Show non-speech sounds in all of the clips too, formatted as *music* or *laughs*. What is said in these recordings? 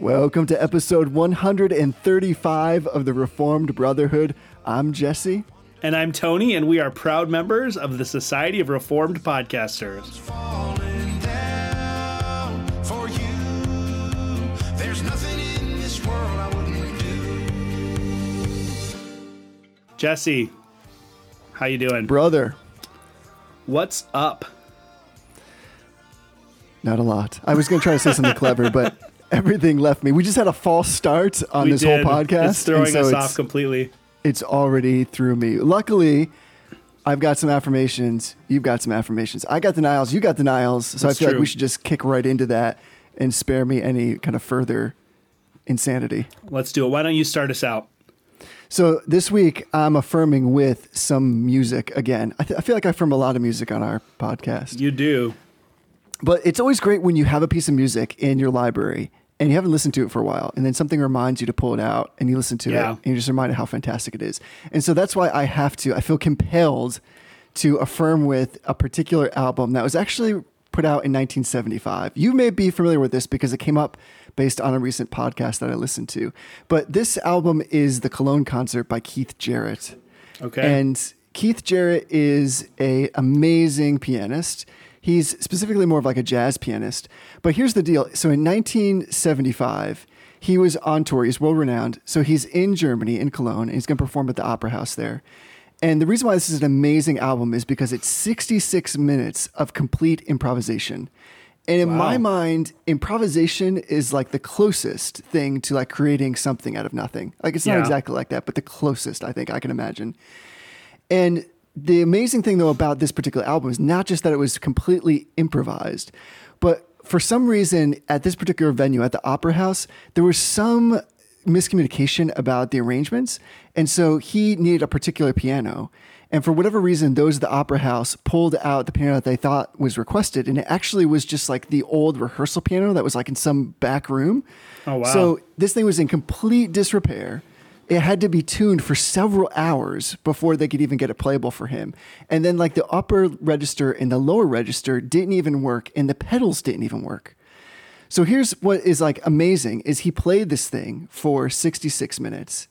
Welcome to episode 135 of the Reformed Brotherhood. I'm Jesse. And I'm Tony, and we are proud members of the Society of Reformed Podcasters. falling down for you. There's nothing in this world I wouldn't do. Jesse, how you doing? Brother, What's up? not a lot. I was going to try to say something clever, but everything left me. We just had a false start on We this did. whole podcast. It's throwing so us it's, off completely. it's already through me. Luckily, I've got some affirmations. You've got some affirmations. I got denials. You got denials. So That's I feel like we should just kick right into that and spare me any kind of further insanity. Let's do it. Why don't you start us out? So this week, I'm affirming with some music again. I, th- I feel like I affirm a lot of music on our podcast. You do. But it's always great when you have a piece of music in your library and you haven't listened to it for a while, and then something reminds you to pull it out and you listen to Yeah. it and you're just reminded how fantastic it is. And so that's why I have to, I feel compelled to affirm with a particular album that was actually put out in 1975. You may be familiar with this because it came up based on a recent podcast that I listened to. But this album is The Cologne Concert by Keith Jarrett. Okay. And Keith Jarrett is a amazing pianist. He's specifically more of like a jazz pianist. But here's the deal. So in 1975, he was on tour. He's world renowned. So he's in Germany, in Cologne, and he's going to perform at the Opera House there. And the reason why this is an amazing album is because it's 66 minutes of complete improvisation. And in my mind, improvisation is like the closest thing to like creating something out of nothing. Like it's not Yeah. exactly like that, but the closest I think I can imagine. And the amazing thing, though, about this particular album is not just that it was completely improvised, but for some reason at this particular venue at the Opera House, there was some miscommunication about the arrangements. And so he needed a particular piano. And for whatever reason, those at the Opera House pulled out the piano that they thought was requested. And it actually was just like the old rehearsal piano that was like in some back room. Oh, wow. So this thing was in complete disrepair. It had to be tuned for several hours before they could even get it playable for him. And then like the upper register and the lower register didn't even work and the pedals didn't even work. So here's what is like amazing is he played this thing for 66 minutes.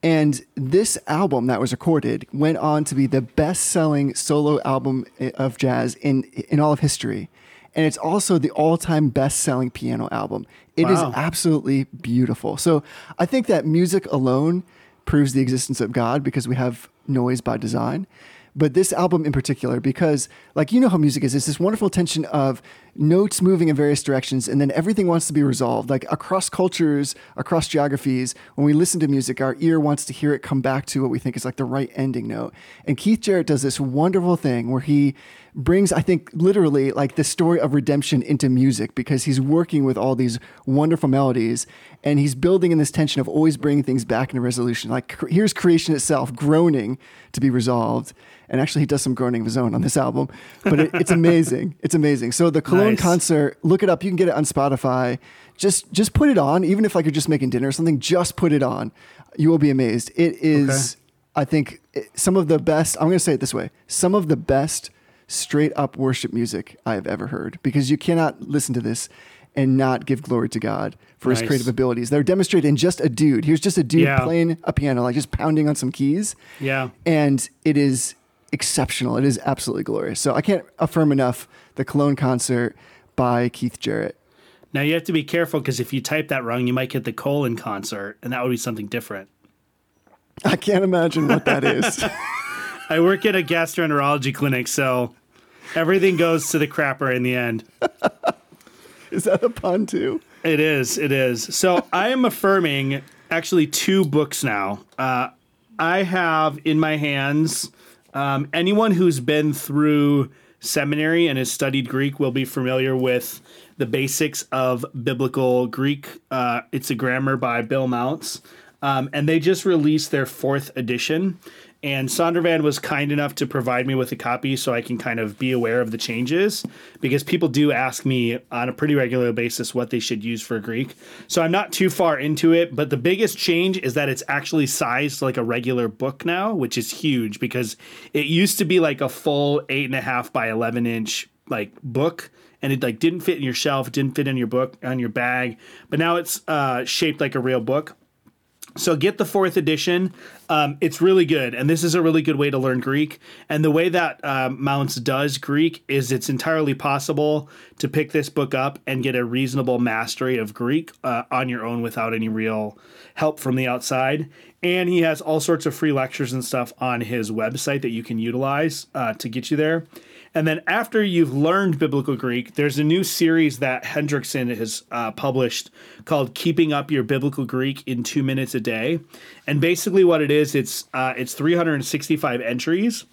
And this album that was recorded went on to be the best-selling solo album eh, of jazz in in all of history. And it's also the all-time best-selling piano album. It is Wow. absolutely beautiful. So I think that music alone proves the existence of God because we have noise by design. But this album in particular, because like you know how music is, it's this wonderful tension of notes moving in various directions, and then everything wants to be resolved. Like across cultures, across geographies, when we listen to music, our ear wants to hear it come back to what we think is like the right ending note. And Keith Jarrett does this wonderful thing where he brings, I think, literally like the story of redemption into music because he's working with all these wonderful melodies and he's building in this tension of always bringing things back into resolution. Like cr- here's creation itself groaning to be resolved. And actually, he does some groaning of his own on this album, but it, it's amazing. *laughs* It's amazing. So the Cologne Nice. concert, look it up. You can get it on Spotify. Just just put it on, even if like you're just making dinner or something. Just put it on. You will be amazed. It is, I think, some of the best. I'm going to say it this way: some of the best straight up worship music I have ever heard. Because you cannot listen to this and not give glory to God for his creative abilities. They're demonstrated in just a dude. Here's just a dude Yeah. playing a piano, like just pounding on some keys yeah. and it is exceptional. It is absolutely glorious. So I can't affirm enough the Cologne concert by Keith Jarrett. Now you have to be careful because if you type that wrong, you might get the colon concert, and that would be something different. I can't imagine what that is. *laughs* I work at a gastroenterology clinic, so everything goes to the crapper in the end. *laughs* is that a pun too? It is. It is. So I am affirming actually two books now. Uh, I have in my hands um, anyone who's been through seminary and has studied Greek will be familiar with the basics of biblical Greek. Uh, it's a grammar by Bill Mounce. Um, and they just released their fourth edition. And Zondervan was kind enough to provide me with a copy so I can kind of be aware of the changes because people do ask me on a pretty regular basis what they should use for Greek. So I'm not too far into it, but the biggest change is that it's actually sized like a regular book now, which is huge because it used to be like a full eight and a half by 11 inch like book and it like didn't fit in your shelf, didn't fit in your book on your bag, but now it's uh, shaped like a real book. So get the fourth edition. Um, it's really good, and this is a really good way to learn Greek. And the way that uh, Mounce does Greek is it's entirely possible to pick this book up and get a reasonable mastery of Greek uh, on your own without any real help from the outside. And he has all sorts of free lectures and stuff on his website that you can utilize uh, to get you there. And then after you've learned biblical Greek, there's a new series that Hendrickson has uh, published called "Keeping Up Your Biblical Greek in Two Minutes a Day." And basically, what it is, it's uh, it's 365 entries,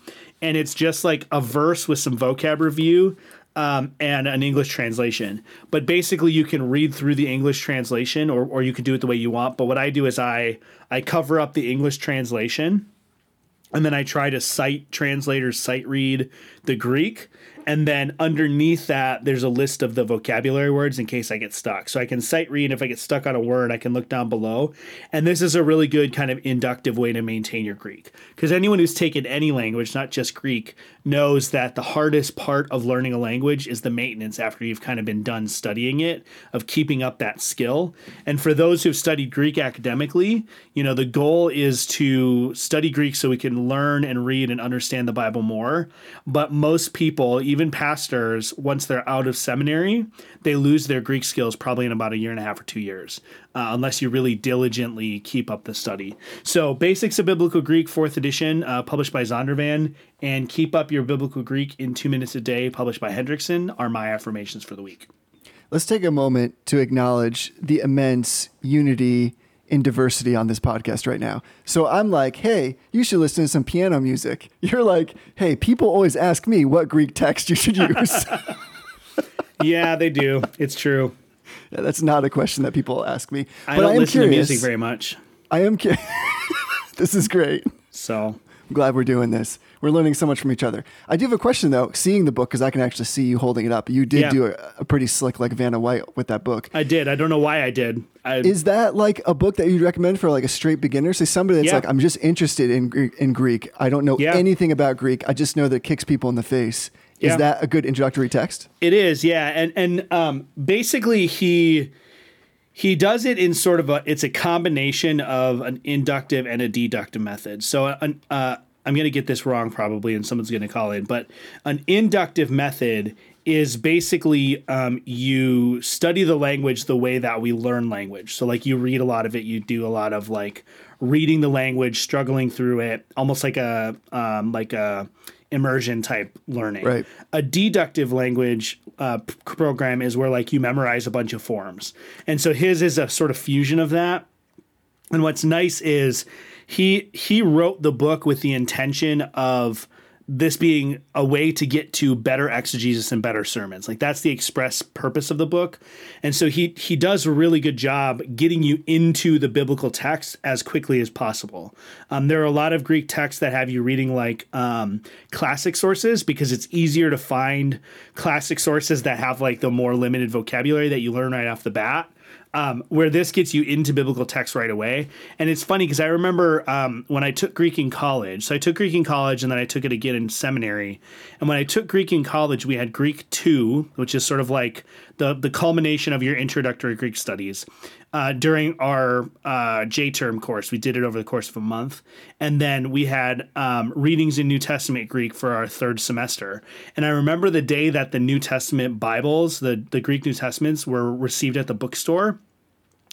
and it's just like a verse with some vocab review. Um, and an English translation. But basically, you can read through the English translation, or, or you can do it the way you want. But what I do is I I cover up the English translation, and then I try to sight translators sight read the Greek. And then underneath that, there's a list of the vocabulary words in case I get stuck. So I can sight read. If I get stuck on a word, I can look down below. And this is a really good kind of inductive way to maintain your Greek. Because anyone who's taken any language, not just Greek, knows that the hardest part of learning a language is the maintenance after you've kind of been done studying it, of keeping up that skill. And for those who've studied Greek academically, you know, the goal is to study Greek so we can learn and read and understand the Bible more. But most people, even pastors, once they're out of seminary, they lose their Greek skills probably in about a year and a half or two years, uh, unless you really diligently keep up the study. So, Basics of Biblical Greek, fourth edition, uh, published by Zondervan, and Keep Up Your Biblical Greek in Two Minutes a Day, published by Hendrickson, are my affirmations for the week. Let's take a moment to acknowledge the immense unity in diversity on this podcast right now. So I'm like, hey, you should listen to some piano music. *laughs* You're like, hey, people always ask me what Greek text you should use. *laughs* Yeah, they do. It's true. Yeah, That's not a question that people ask me. I but don't I am listen curious. to music very much. I am curious. *laughs* this is great. So, I'm glad we're doing this. We're learning so much from each other. I do have a question though. Seeing the book, because I can actually see you holding it up. You did Yeah. do a, a pretty slick like Vanna White with that book. I did. I don't know why I did. I, Is that like a book that you'd recommend for like a straight beginner? Say somebody that's Yeah. like, I'm just interested in Greek, in Greek. I don't know Yeah. anything about Greek. I just know that it kicks people in the face. Is that a good introductory text? It is, yeah, and and um, basically he he does it in sort of a it's a combination of an inductive and a deductive method. So an, uh, I'm going to get this wrong probably, and someone's going to call in, but an inductive method is basically um, you study the language the way that we learn language. So like you read a lot of it, you do a lot of like reading the language, struggling through it, almost like a um, like a immersion type learning Right. a deductive language uh, p- program is where like you memorize a bunch of forms and so his is a sort of fusion of that and what's nice is he he wrote the book with the intention of this being a way to get to better exegesis and better sermons. Like that's the express purpose of the book. And so he he does a really good job getting you into the biblical text as quickly as possible. Um, there are a lot of Greek texts that have you reading like um, classic sources because it's easier to find classic sources that have like the more limited vocabulary that you learn right off the bat um, where this gets you into biblical text right away. And it's funny because I remember um, when I took Greek in college. So I took Greek in college and then I took it again in seminary. And when I took Greek in college, we had Greek 2, which is sort of like the, the culmination of your introductory Greek studies. Uh, during our uh, J term course, we did it over the course of a month. And then we had um, readings in New Testament Greek for our third semester. And I remember the day that the New Testament Bibles, the, the Greek New Testaments, were received at the bookstore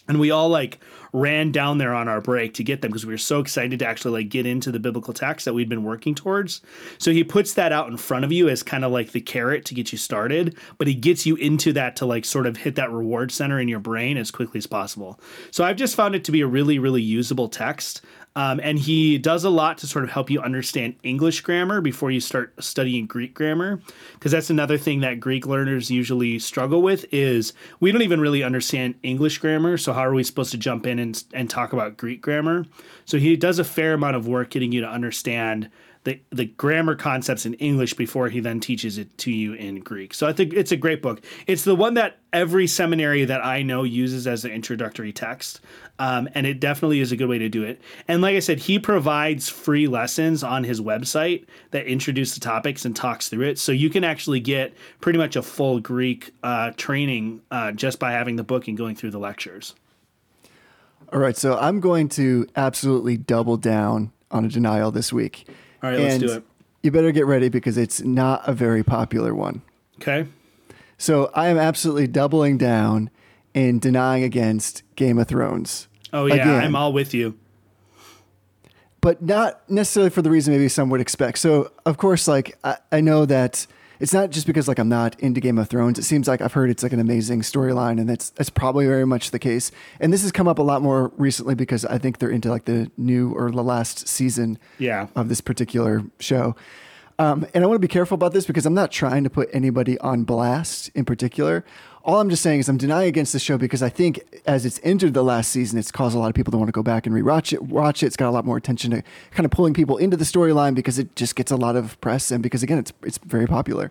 and we all like ran down there on our break to get them because we were so excited to actually like get into the biblical text that we'd been working towards. So he puts that out in front of you as kind of like the carrot to get you started but he gets you into that to like sort of hit that reward center in your brain as quickly as possible. So i've just found it to be a really really usable text um, and he does a lot to sort of help you understand English grammar before you start studying Greek grammar, because that's another thing that Greek learners usually struggle with is we don't even really understand English grammar. So how are we supposed to jump in and, and talk about Greek grammar? So he does a fair amount of work getting you to understand the the grammar concepts in English before he then teaches it to you in Greek. So I think it's a great book. It's the one that every seminary that I know uses as an introductory text, um, and it definitely is a good way to do it. And like I said, he provides free lessons on his website that introduce the topics and talks through it, so you can actually get pretty much a full Greek uh, training uh, just by having the book and going through the lectures. All right, so I'm going to absolutely double down on a denial this week. All right, let's And do it. You better get ready because it's not a very popular one. Okay. So I am absolutely doubling down in denying against Game of Thrones. Oh yeah, Again. I'm all with you. but not necessarily for the reason maybe some would expect. So, of course, like I, I know that it's not just because like I'm not into Game of Thrones. It seems like I've heard it's like an amazing storyline, and that's that's probably very much the case. And this has come up a lot more recently because I think they're into like the new or the last season Yeah. of this particular show. Um, and I want to be careful about this because I'm not trying to put anybody on blast in particular. All I'm just saying is I'm denying against the show because I think as it's entered the last season, it's caused a lot of people to want to go back and rewatch it. Watch it. It's got a lot more attention to kind of pulling people into the storyline because it just gets a lot of press and because again, it's it's very popular.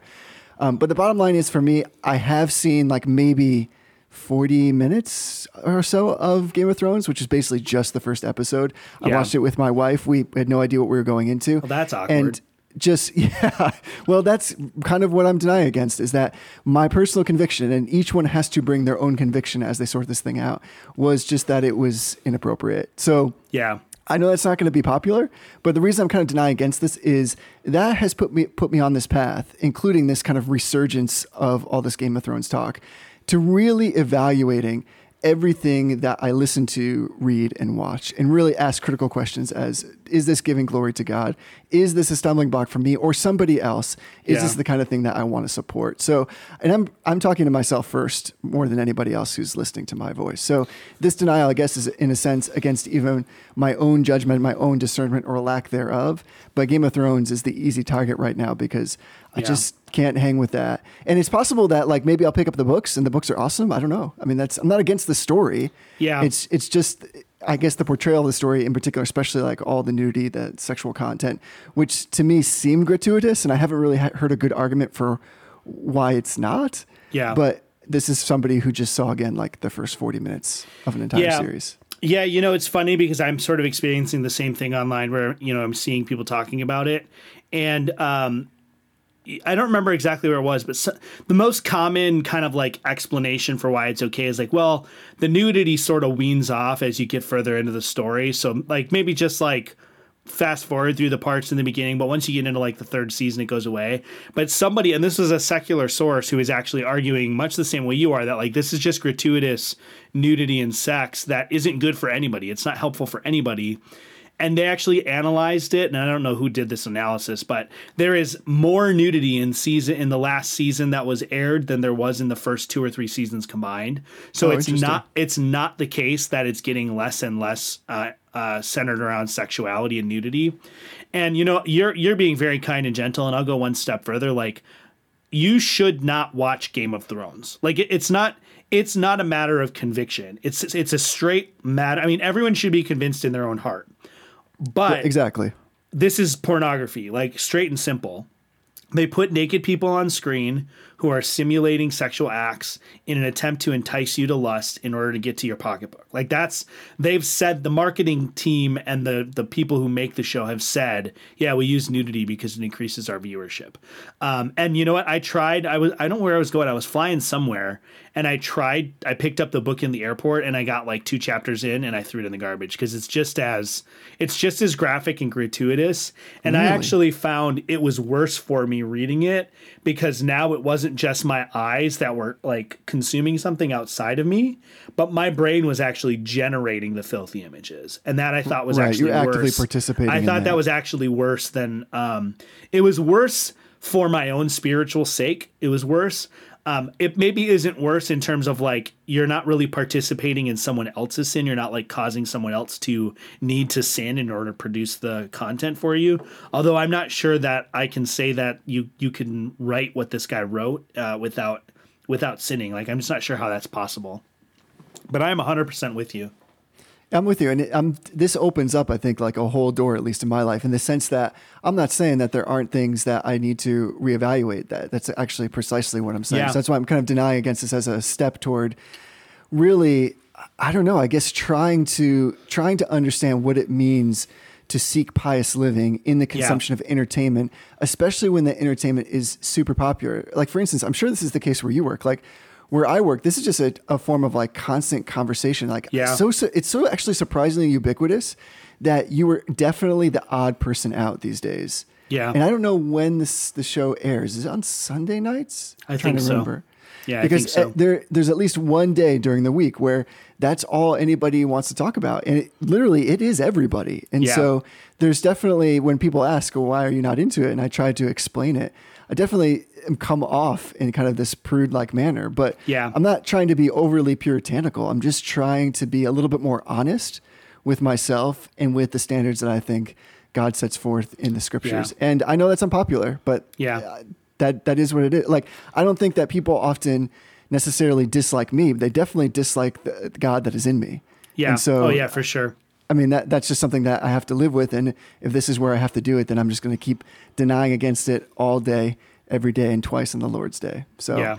Um, but the bottom line is for me, I have seen like maybe 40 minutes or so of Game of Thrones, which is basically just the first episode. I Yeah. watched it with my wife. We had no idea what we were going into. Well, that's awkward. And just *laughs* yeah well that's kind of what i'm denying against is that my personal conviction and each one has to bring their own conviction as they sort this thing out was just that it was inappropriate so Yeah. I know that's not going to be popular, but the reason I'm kind of denying against this is that has put me put me on this path, including this kind of resurgence of all this Game of Thrones talk, to really evaluating everything that I listen to, read, and watch, and really ask critical questions as is this giving glory to God? Is this a stumbling block for me or somebody else? Is Yeah. this the kind of thing that I want to support? So, and I'm I'm talking to myself first more than anybody else who's listening to my voice. So, this denial, I guess, is in a sense against even my own judgment, my own discernment, or lack thereof. But Game of Thrones is the easy target right now because I Yeah. just can't hang with that. And it's possible that like maybe I'll pick up the books and the books are awesome. I don't know. I mean, that's I'm not against the story. Yeah. It's it's just I guess the portrayal of the story in particular, especially like all the nudity, the sexual content, which to me seemed gratuitous, and I haven't really heard a good argument for why it's not. Yeah. But this is somebody who just saw again like the first 40 minutes of an entire Yeah. series. Yeah, you know, it's funny because I'm sort of experiencing the same thing online where, you know, I'm seeing people talking about it. And um, I don't remember exactly where it was, but so, the most common kind of like explanation for why it's okay is like, well, the nudity sort of weans off as you get further into the story. So, like, maybe just like fast forward through the parts in the beginning, but once you get into like the third season, it goes away. But somebody, and this is a secular source who is actually arguing much the same way you are that like this is just gratuitous nudity and sex that isn't good for anybody. It's not helpful for anybody. And they actually analyzed it, and I don't know who did this analysis, but there is more nudity in season in the last season that was aired than there was in the first two or three seasons combined. So Oh, it's not it's not the case that it's getting less and less uh, uh, centered around sexuality and nudity. And you know, you're you're being very kind and gentle, and I'll go one step further. Like, you should not watch Game of Thrones. Like, it, it's not it's not a matter of conviction. It's it's a straight matter. I mean, everyone should be convinced in their own heart, but Exactly. this is pornography, like straight and simple. They put naked people on screen who are simulating sexual acts in an attempt to entice you to lust in order to get to your pocketbook. Like that's they've said the marketing team and the the people who make the show have said, yeah, we use nudity because it increases our viewership. Um, and you know what? I tried. I was I don't know where I was going. I was flying somewhere, and I tried. I picked up the book in the airport, and I got like two chapters in, and I threw it in the garbage because it's just as it's just as graphic and gratuitous. And I actually found it was worse for me reading it because now it wasn't just my eyes that were like consuming something outside of me, but my brain was actually generating the filthy images, and that I thought was Right, actually you're actively worse. participating I thought that. that. was actually worse than um, it was worse for my own spiritual sake. It was worse. Um, it maybe isn't worse in terms of like you're not really participating in someone else's sin. You're not like causing someone else to need to sin in order to produce the content for you. Although I'm not sure that I can say that you you can write what this guy wrote uh, without without sinning. Like I'm just not sure how that's possible. But I'm 100% with you. I'm with you, and it, um, this opens up, I think, like a whole door, at least in my life, in the sense that I'm not saying that there aren't things that I need to reevaluate. That that's actually precisely what I'm saying. Yeah. So that's why I'm kind of denying against this as a step toward really, I don't know. I guess trying to trying to understand what it means to seek pious living in the consumption of entertainment, especially when the entertainment is super popular. Like for instance, I'm sure this is the case where you work. Like where I work, this is just a, a form of like constant conversation. Like Yeah. so, so it's so actually surprisingly ubiquitous that you were definitely the odd person out these days. Yeah. And I don't know when this the show airs. Is it on Sunday nights? I think so. remember. Yeah, I because think so. uh, there there's at least one day during the week where that's all anybody wants to talk about, and it, literally it is everybody. And Yeah. so there's definitely when people ask, "Well, why are you not into it?" and I try to explain it, I definitely am come off in kind of this prude like manner. But Yeah. I'm not trying to be overly puritanical. I'm just trying to be a little bit more honest with myself and with the standards that I think God sets forth in the scriptures. Yeah. And I know that's unpopular, but Yeah. uh, that that is what it is. Like I don't think that people often necessarily dislike me. But they definitely dislike the God that is in me. Yeah. And so oh yeah, for sure. I mean that that's just something that I have to live with. And if this is where I have to do it, then I'm just going to keep denying against it all day, every day, and twice on the Lord's day. So, Yeah.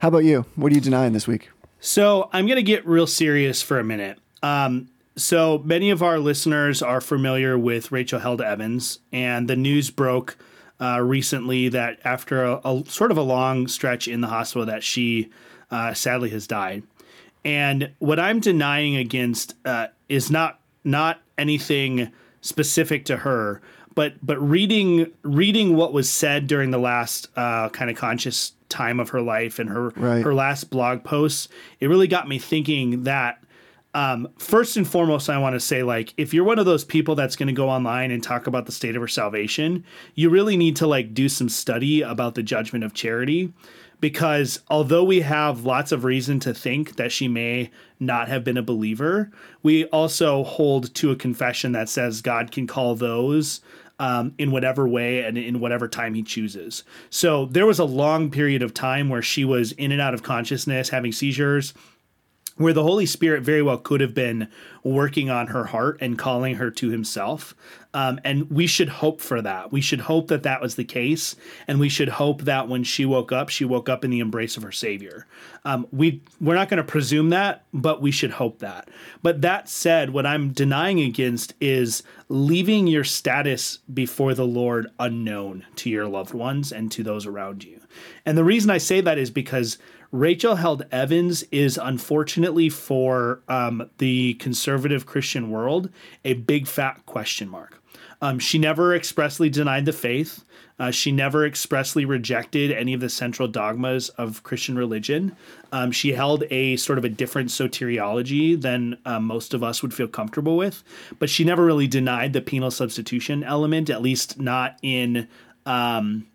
how about you? What are you denying this week? So I'm going to get real serious for a minute. Um, so many of our listeners are familiar with Rachel Held Evans, and the news broke uh, recently that after a, a sort of a long stretch in the hospital, that she uh, sadly has died. And what I'm denying against uh, is not not anything specific to her, but but reading reading what was said during the last uh, kind of conscious time of her life and her Right. her last blog posts, it really got me thinking that um, first and foremost, I want to say, like, if you're one of those people that's going to go online and talk about the state of her salvation, you really need to like do some study about the judgment of charity, because although we have lots of reason to think that she may not have been a believer, we also hold to a confession that says God can call those um, in whatever way and in whatever time he chooses. So there was a long period of time where she was in and out of consciousness, having seizures where the Holy Spirit very well could have been working on her heart and calling her to Himself. Um, and we should hope for that. We should hope that that was the case. And we should hope that when she woke up, she woke up in the embrace of her Savior. Um, we, we're not going to presume that, but we should hope that. But that said, what I'm denying against is leaving your status before the Lord unknown to your loved ones and to those around you. And the reason I say that is because Rachel Held Evans is unfortunately for um, the conservative Christian world a big fat question mark. Um, she never expressly denied the faith. Uh, she never expressly rejected any of the central dogmas of Christian religion. Um, she held a sort of a different soteriology than uh, most of us would feel comfortable with, but she never really denied the penal substitution element, at least not in. Um,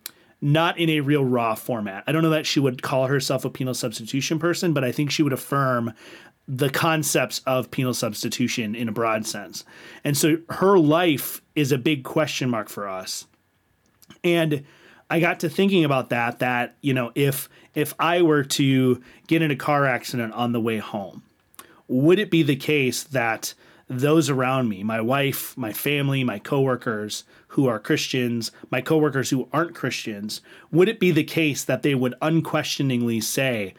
not in a real raw format. I don't know that she would call herself a penal substitution person, but I think she would affirm the concepts of penal substitution in a broad sense. And so her life is a big question mark for us. And I got to thinking about that that, you know, if if I were to get in a car accident on the way home, would it be the case that those around me, my wife, my family, my coworkers who are Christians, my coworkers who aren't Christians, would it be the case that they would unquestioningly say,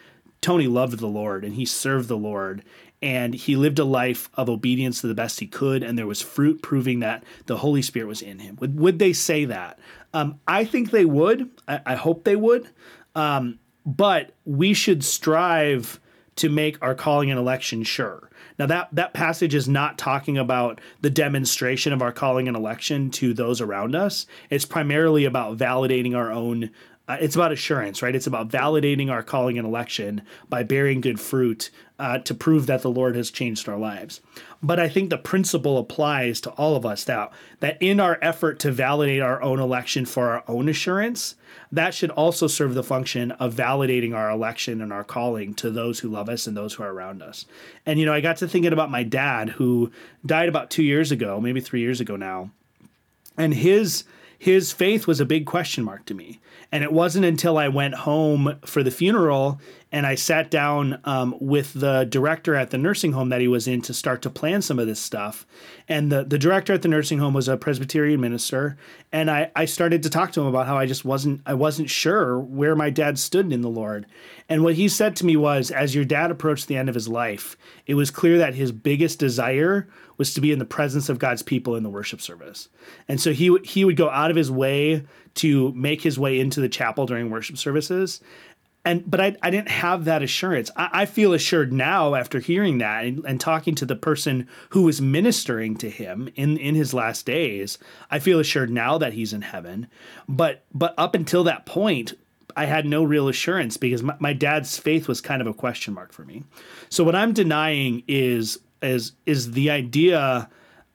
Tony loved the Lord and he served the Lord and he lived a life of obedience to the best he could and there was fruit proving that the Holy Spirit was in him? Would, would they say that? Um, I think they would. I, I hope they would. Um, but we should strive to make our calling and election sure. Now that that passage is not talking about the demonstration of our calling and election to those around us. It's primarily about validating our own uh, it's about assurance, right? It's about validating our calling and election by bearing good fruit uh, to prove that the Lord has changed our lives. But I think the principle applies to all of us that that in our effort to validate our own election for our own assurance, that should also serve the function of validating our election and our calling to those who love us and those who are around us. And you know, I got to thinking about my dad who died about 2 years ago, maybe 3 years ago now. And his his faith was a big question mark to me. And it wasn't until I went home for the funeral and I sat down um, with the director at the nursing home that he was in to start to plan some of this stuff. And the, the director at the nursing home was a Presbyterian minister. And I, I started to talk to him about how I just wasn't I wasn't sure where my dad stood in the Lord. And what he said to me was, as your dad approached the end of his life, it was clear that his biggest desire was to be in the presence of God's people in the worship service. And so he he would go out of his way to make his way into the chapel during worship services and but I, I didn't have that assurance. I, I feel assured now after hearing that and, and, talking to the person who was ministering to him in in his last days. I feel assured now that he's in heaven. But but up until that point, I had no real assurance because my, my dad's faith was kind of a question mark for me. So what I'm denying is is is the idea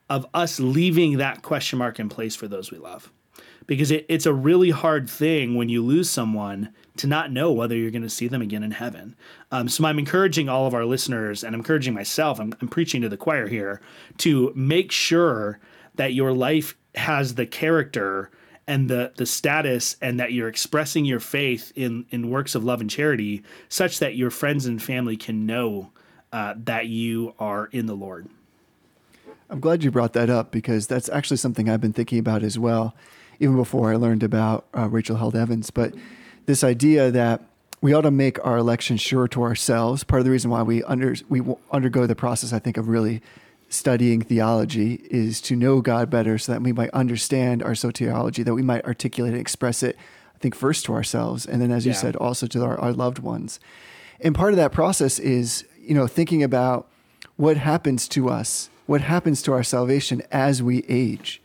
of us leaving that question mark in place for those we love because it, it's a really hard thing when you lose someone to not know whether you're going to see them again in heaven. Um, so I'm encouraging all of our listeners and I'm encouraging myself, I'm, I'm preaching to the choir here, to make sure that your life has the character and the the status and that you're expressing your faith in in works of love and charity such that your friends and family can know uh, that you are in the Lord. I'm glad you brought that up because that's actually something I've been thinking about as well even before I learned about uh, Rachel Held Evans. But this idea that we ought to make our election sure to ourselves. Part of the reason why we under we undergo the process, I think, of really studying theology is to know God better, so that we might understand our soteriology, that we might articulate and express it. I think first to ourselves, and then, as you Yeah. said, also to our, our loved ones. And part of that process is, you know, thinking about what happens to us, what happens to our salvation as we age.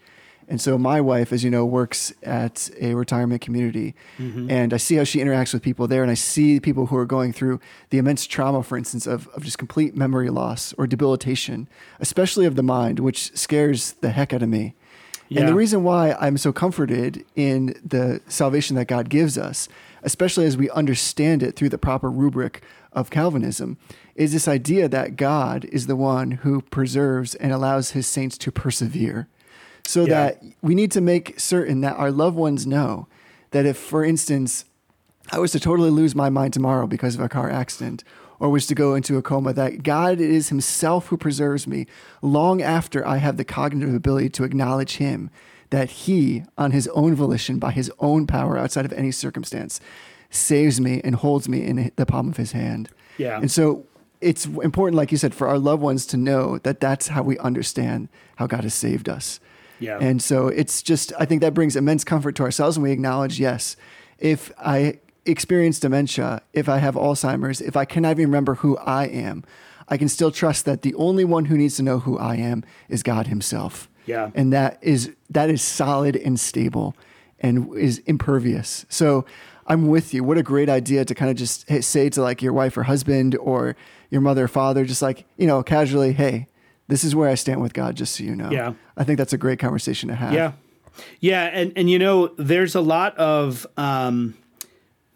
And so my wife, as you know, works at a retirement community, mm-hmm. and I see how she interacts with people there, and I see people who are going through the immense trauma, for instance, of, of just complete memory loss or debilitation, especially of the mind, which scares the heck out of me. And the reason why I'm so comforted in the salvation that God gives us, especially as we understand it through the proper rubric of Calvinism, is this idea that God is the one who preserves and allows his saints to persevere. So Yeah. that we need to make certain that our loved ones know that if, for instance, I was to totally lose my mind tomorrow because of a car accident or was to go into a coma, that God is Himself who preserves me long after I have the cognitive ability to acknowledge Him, that He, on His own volition, by His own power, outside of any circumstance, saves me and holds me in the palm of His hand. Yeah. And so it's important, like you said, for our loved ones to know that that's how we understand how God has saved us. Yeah. And so it's just, I think that brings immense comfort to ourselves. And we acknowledge, yes, if I experience dementia, if I have Alzheimer's, if I cannot even remember who I am, I can still trust that the only one who needs to know who I am is God Himself. Yeah. And that is that is solid and stable and is impervious. So I'm with you. What a great idea to kind of just say to like your wife or husband or your mother or father, just like, you know, casually, hey, this is where I stand with God, just so you know. Yeah. I think that's a great conversation to have. Yeah. Yeah, and and you know, there's a lot of um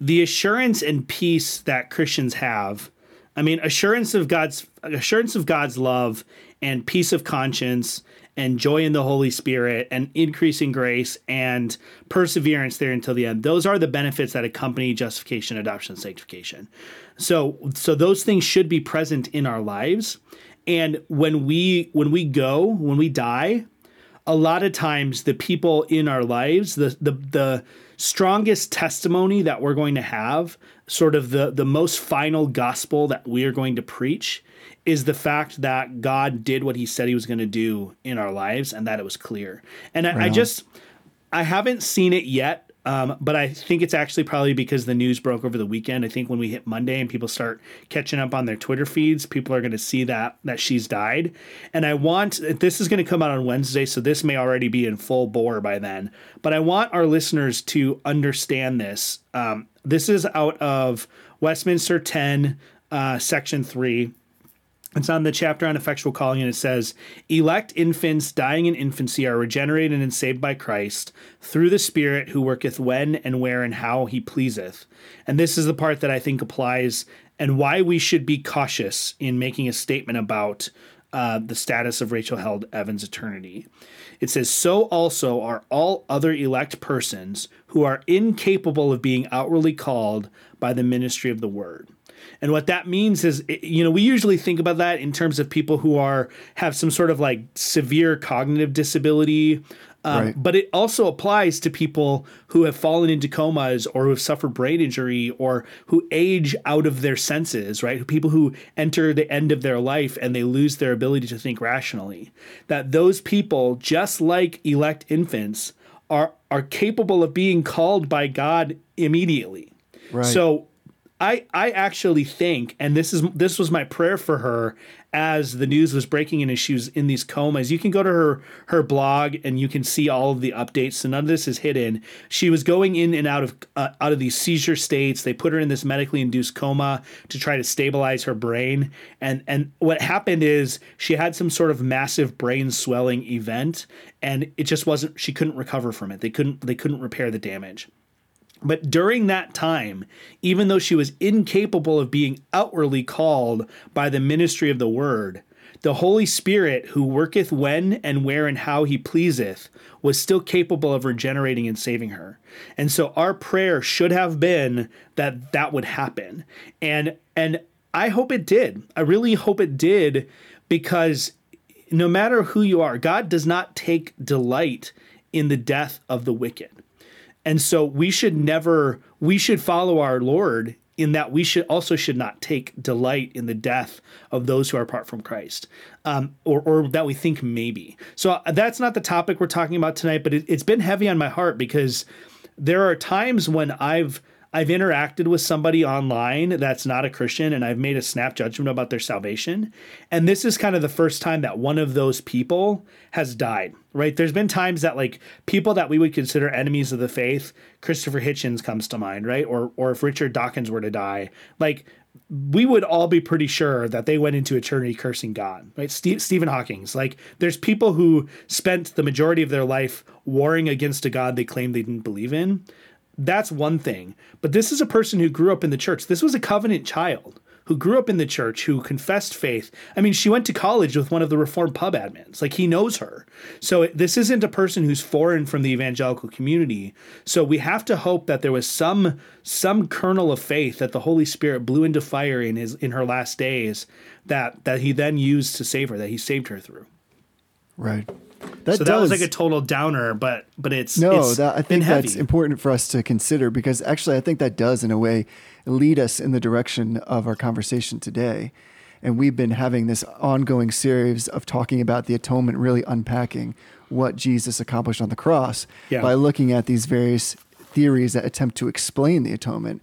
the assurance and peace that Christians have. I mean, assurance of God's assurance of God's love and peace of conscience and joy in the Holy Spirit and increasing grace and perseverance there until the end. Those are the benefits that accompany justification, adoption, and sanctification. So so those things should be present in our lives. And when we when we go, when we die, a lot of times the people in our lives the the the strongest testimony that we're going to have sort of the the most final gospel that we are going to preach is the fact that God did what he said he was going to do in our lives and that it was clear. And I, I just I haven't seen it yet, um, but I think it's actually probably because the news broke over the weekend. I think when we hit Monday and people start catching up on their Twitter feeds, people are going to see that that she's died. And I want this is going to come out on Wednesday, so this may already be in full bore by then. But I want our listeners to understand this. Um, this is out of Westminster 10, uh, section three. It's on the chapter on effectual calling, and it says, Elect infants dying in infancy are regenerated and saved by Christ through the Spirit who worketh when and where and how he pleaseth. And this is the part that I think applies and why we should be cautious in making a statement about uh, the status of Rachel Held Evans' eternity. It says, So also are all other elect persons who are incapable of being outwardly called by the ministry of the word. And what that means is, you know, we usually think about that in terms of people who are have some sort of like severe cognitive disability. Um, Right. But it also applies to people who have fallen into comas or who have suffered brain injury or who age out of their senses, right? People who enter the end of their life and they lose their ability to think rationally. That those people, just like elect infants, are are capable of being called by God immediately. Right. So I I actually think, and this is this was my prayer for her as the news was breaking and as she was in these comas. You can go to her her blog and you can see all of the updates. So none of this is hidden. She was going in and out of uh, out of these seizure states. They put her in this medically induced coma to try to stabilize her brain. And and what happened is she had some sort of massive brain swelling event, and it just wasn't. She couldn't recover from it. They couldn't they couldn't repair the damage. But during that time, even though she was incapable of being outwardly called by the ministry of the word, the Holy Spirit, who worketh when and where and how he pleaseth, was still capable of regenerating and saving her. And so our prayer should have been that that would happen. And and I hope it did. I really hope it did because no matter who you are, God does not take delight in the death of the wicked. And so we should never we should follow our Lord in that we should also should not take delight in the death of those who are apart from Christ, um, or or that we think maybe. So that's not the topic we're talking about tonight, but it, it's been heavy on my heart because there are times when I've I've interacted with somebody online that's not a Christian and I've made a snap judgment about their salvation. And this is kind of the first time that one of those people has died, right? There's been times that like people that we would consider enemies of the faith, Christopher Hitchens comes to mind, right? Or or if Richard Dawkins were to die, like we would all be pretty sure that they went into eternity cursing God, right? Steve, Stephen Hawking's like there's people who spent the majority of their life warring against a God they claimed they didn't believe in that's one thing. But this is a person who grew up in the church. This was a covenant child who grew up in the church, who confessed faith. I mean, she went to college with one of the Reformed pub admins. Like he knows her. So this isn't a person who's foreign from the evangelical community. So we have to hope that there was some some kernel of faith that the Holy Spirit blew into fire in his in her last days that that he then used to save her, that he saved her through. Right. That So that was like a total downer, but but it's No, it's that, I been think that's important for us to consider because actually, I think that does, in a way, lead us in the direction of our conversation today. And we've been having this ongoing series of talking about the atonement, really unpacking what Jesus accomplished on the cross Yeah. by looking at these various theories that attempt to explain the atonement.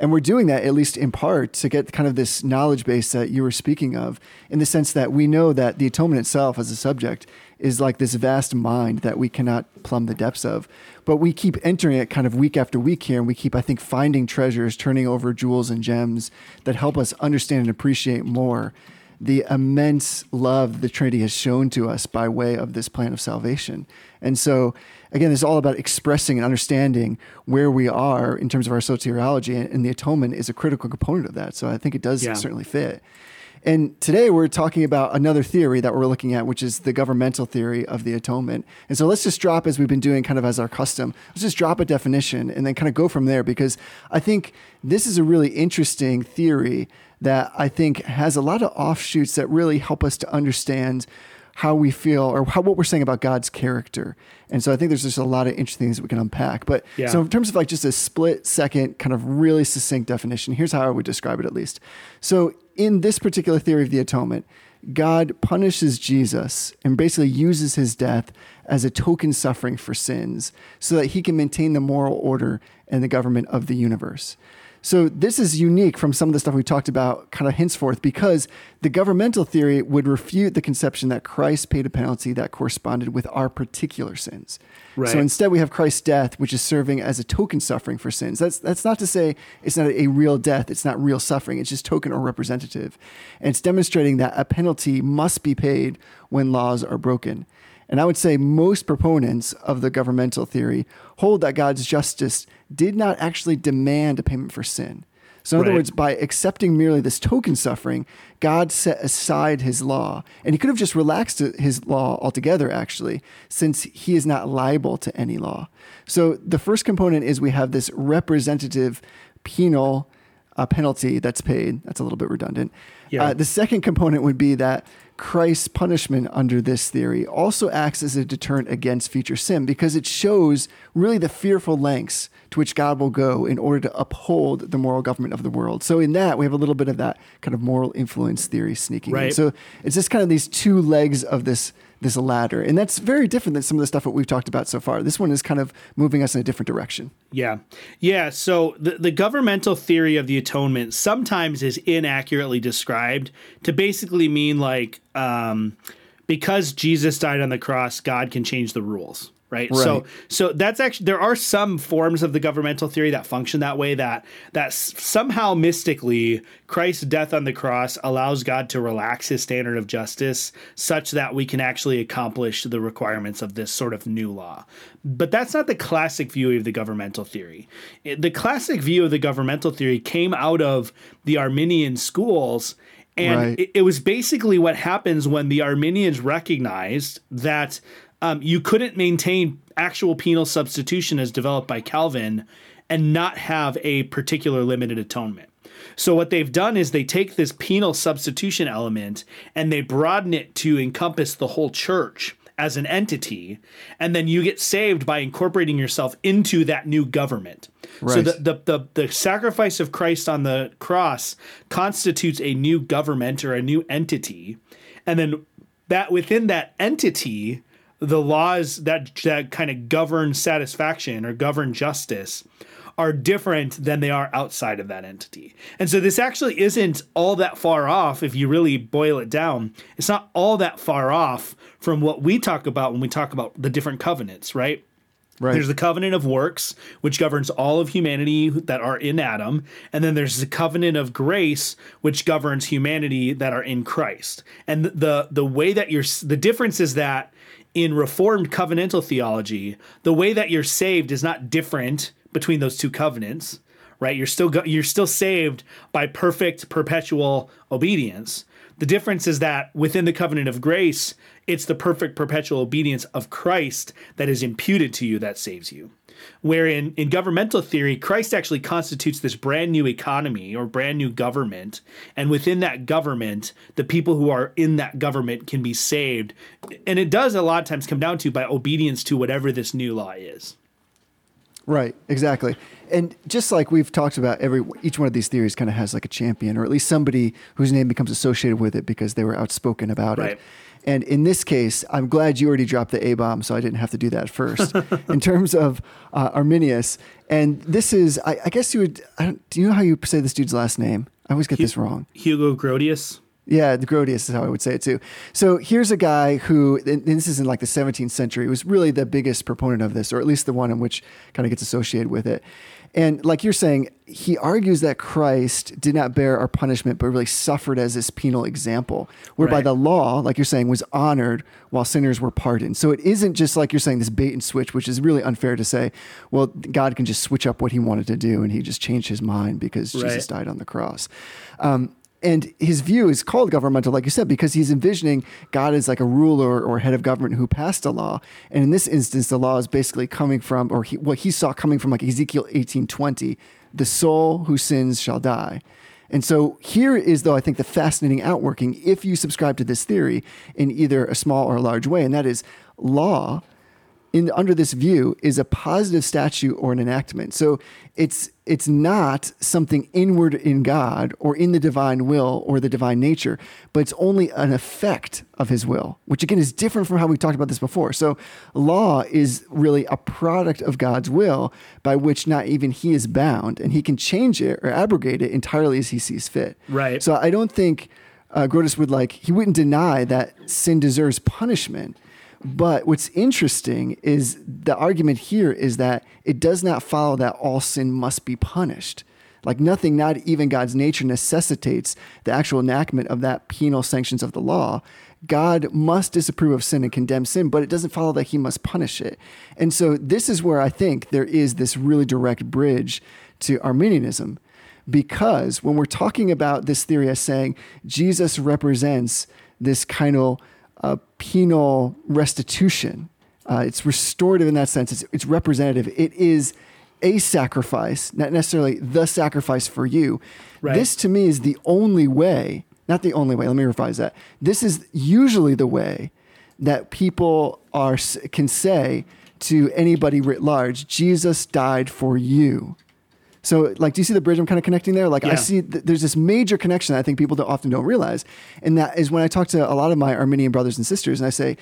And we're doing that, at least in part, to get kind of this knowledge base that you were speaking of, in the sense that we know that the atonement itself as a subject is like this vast mind that we cannot plumb the depths of. But we keep entering it kind of week after week here, and we keep, I think, finding treasures, turning over jewels and gems that help us understand and appreciate more the immense love the Trinity has shown to us by way of this plan of salvation. And so, again, this is all about expressing and understanding where we are in terms of our soteriology, and, the atonement is a critical component of that. So I think it does Yeah. certainly fit. And today we're talking about another theory that we're looking at, which is the governmental theory of the atonement. And so let's just drop, as we've been doing kind of as our custom, let's just drop a definition and then kind of go from there because I think this is a really interesting theory that I think has a lot of offshoots that really help us to understand how we feel or how, what we're saying about God's character. And so I think there's just a lot of interesting things that we can unpack. But Yeah. so in terms of like just a split second, kind of really succinct definition, here's how I would describe it at least. So in this particular theory of the atonement, God punishes Jesus and basically uses his death as a token suffering for sins so that he can maintain the moral order and the government of the universe. So this is unique from some of the stuff we talked about kind of henceforth because the governmental theory would refute the conception that Christ paid a penalty that corresponded with our particular sins. Right. So instead we have Christ's death which is serving as a token suffering for sins. That's that's not to say it's not a real death, it's not real suffering, it's just token or representative. And it's demonstrating that a penalty must be paid when laws are broken. And I would say most proponents of the governmental theory hold that God's justice did not actually demand a payment for sin. So, in other words, by accepting merely this token suffering, God set aside his law. And he could have just relaxed his law altogether, actually, since he is not liable to any law. So, the first component is we have this representative penal uh, penalty that's paid. That's a little bit redundant. Yeah. Uh, the second component would be that Christ's punishment under this theory also acts as a deterrent against future sin because it shows really the fearful lengths to which God will go in order to uphold the moral government of the world. So in that, we have a little bit of that kind of moral influence theory sneaking in. So it's just kind of these two legs of this this ladder, and that's very different than some of the stuff that we've talked about so far. This one is kind of moving us in a different direction. Yeah. Yeah. So the, the governmental theory of the atonement sometimes is inaccurately described to basically mean like um, because Jesus died on the cross, God can change the rules. Right? So Right. so so that's actually there are some forms of the governmental theory that function that way that that somehow mystically Christ's death on the cross allows God to relax his standard of justice such that we can actually accomplish the requirements of this sort of new law. But that's not the classic view of the governmental theory. The classic view of the governmental theory came out of the Arminian schools and Right. it, it was basically what happens when the Arminians recognized that um, you couldn't maintain actual penal substitution as developed by Calvin and not have a particular limited atonement. So what they've done is they take this penal substitution element and they broaden it to encompass the whole church as an entity, and then you get saved by incorporating yourself into that new government. So the, the the the sacrifice of Christ on the cross constitutes a new government or a new entity, and then that within that entity, the laws that that kind of govern satisfaction or govern justice are different than they are outside of that entity. And so this actually isn't all that far off if you really boil it down. It's not all that far off from what we talk about when we talk about the different covenants, right? Right. There's the covenant of works, which governs all of humanity that are in Adam. And then there's the covenant of grace, which governs humanity that are in Christ. And the the way that you're the difference is that in reformed covenantal theology, the way that you're saved is not different between those two covenants, right? You're still go, you're still saved by perfect perpetual obedience. The difference is that within the covenant of grace, it's the perfect perpetual obedience of Christ that is imputed to you that saves you. Wherein in governmental theory, Christ actually constitutes this brand new economy or brand new government. And within that government, the people who are in that government can be saved. And it does a lot of times come down to by obedience to whatever this new law is. Right, exactly. And just like we've talked about, every each one of these theories kind of has like a champion, or at least somebody whose name becomes associated with it because they were outspoken about Right. it. And in this case, I'm glad you already dropped the A bomb, so I didn't have to do that first. *laughs* in terms of uh, Arminius, and this is, I, I guess you would. I don't, do you know how you say this dude's last name? I always get this wrong. Hugo Grotius. Yeah, the Grotius is how I would say it too. So here's a guy who, and this is in like the 17th century, was really the biggest proponent of this, or at least the one in which kind of gets associated with it. And like you're saying, he argues that Christ did not bear our punishment, but really suffered as this penal example, whereby Right. the law, like you're saying, was honored while sinners were pardoned. So it isn't just like you're saying this bait and switch, which is really unfair to say, well, God can just switch up what he wanted to do and he just changed his mind because Jesus died on the cross. Um, and his view is called governmental, like you said, because he's envisioning God as like a ruler or head of government who passed a law. And in this instance, the law is basically coming from, or he, what he saw coming from like Ezekiel 1820, the soul who sins shall die. And so here is, though, I think the fascinating outworking, if you subscribe to this theory in either a small or a large way, and that is law in under this view is a positive statute or an enactment. So it's it's not something inward in God or in the divine will or the divine nature, but it's only an effect of his will, which again is different from how we talked about this before. So law is really a product of God's will by which not even he is bound and he can change it or abrogate it entirely as he sees fit. Right. So I don't think uh, Grotius would like he wouldn't deny that sin deserves punishment. But what's interesting is the argument here is that it does not follow that all sin must be punished. Like nothing, not even God's nature necessitates the actual enactment of that penal sanctions of the law. God must disapprove of sin and condemn sin, but it doesn't follow that he must punish it. And so this is where I think there is this really direct bridge to Arminianism because when we're talking about this theory as saying Jesus represents this kind of uh, penal restitution, uh, it's restorative in that sense. It's, it's representative. It is a sacrifice, not necessarily the sacrifice for you. Right. This to me is the only way, not the only way, let me revise that. This is usually the way that people are can say to anybody writ large, Jesus died for you. So, like, do you see the bridge I'm kind of connecting there? Like, I see th- there's this major connection that I think people don't, often don't realize. And that is when I talk to a lot of my Arminian brothers and sisters, and I say,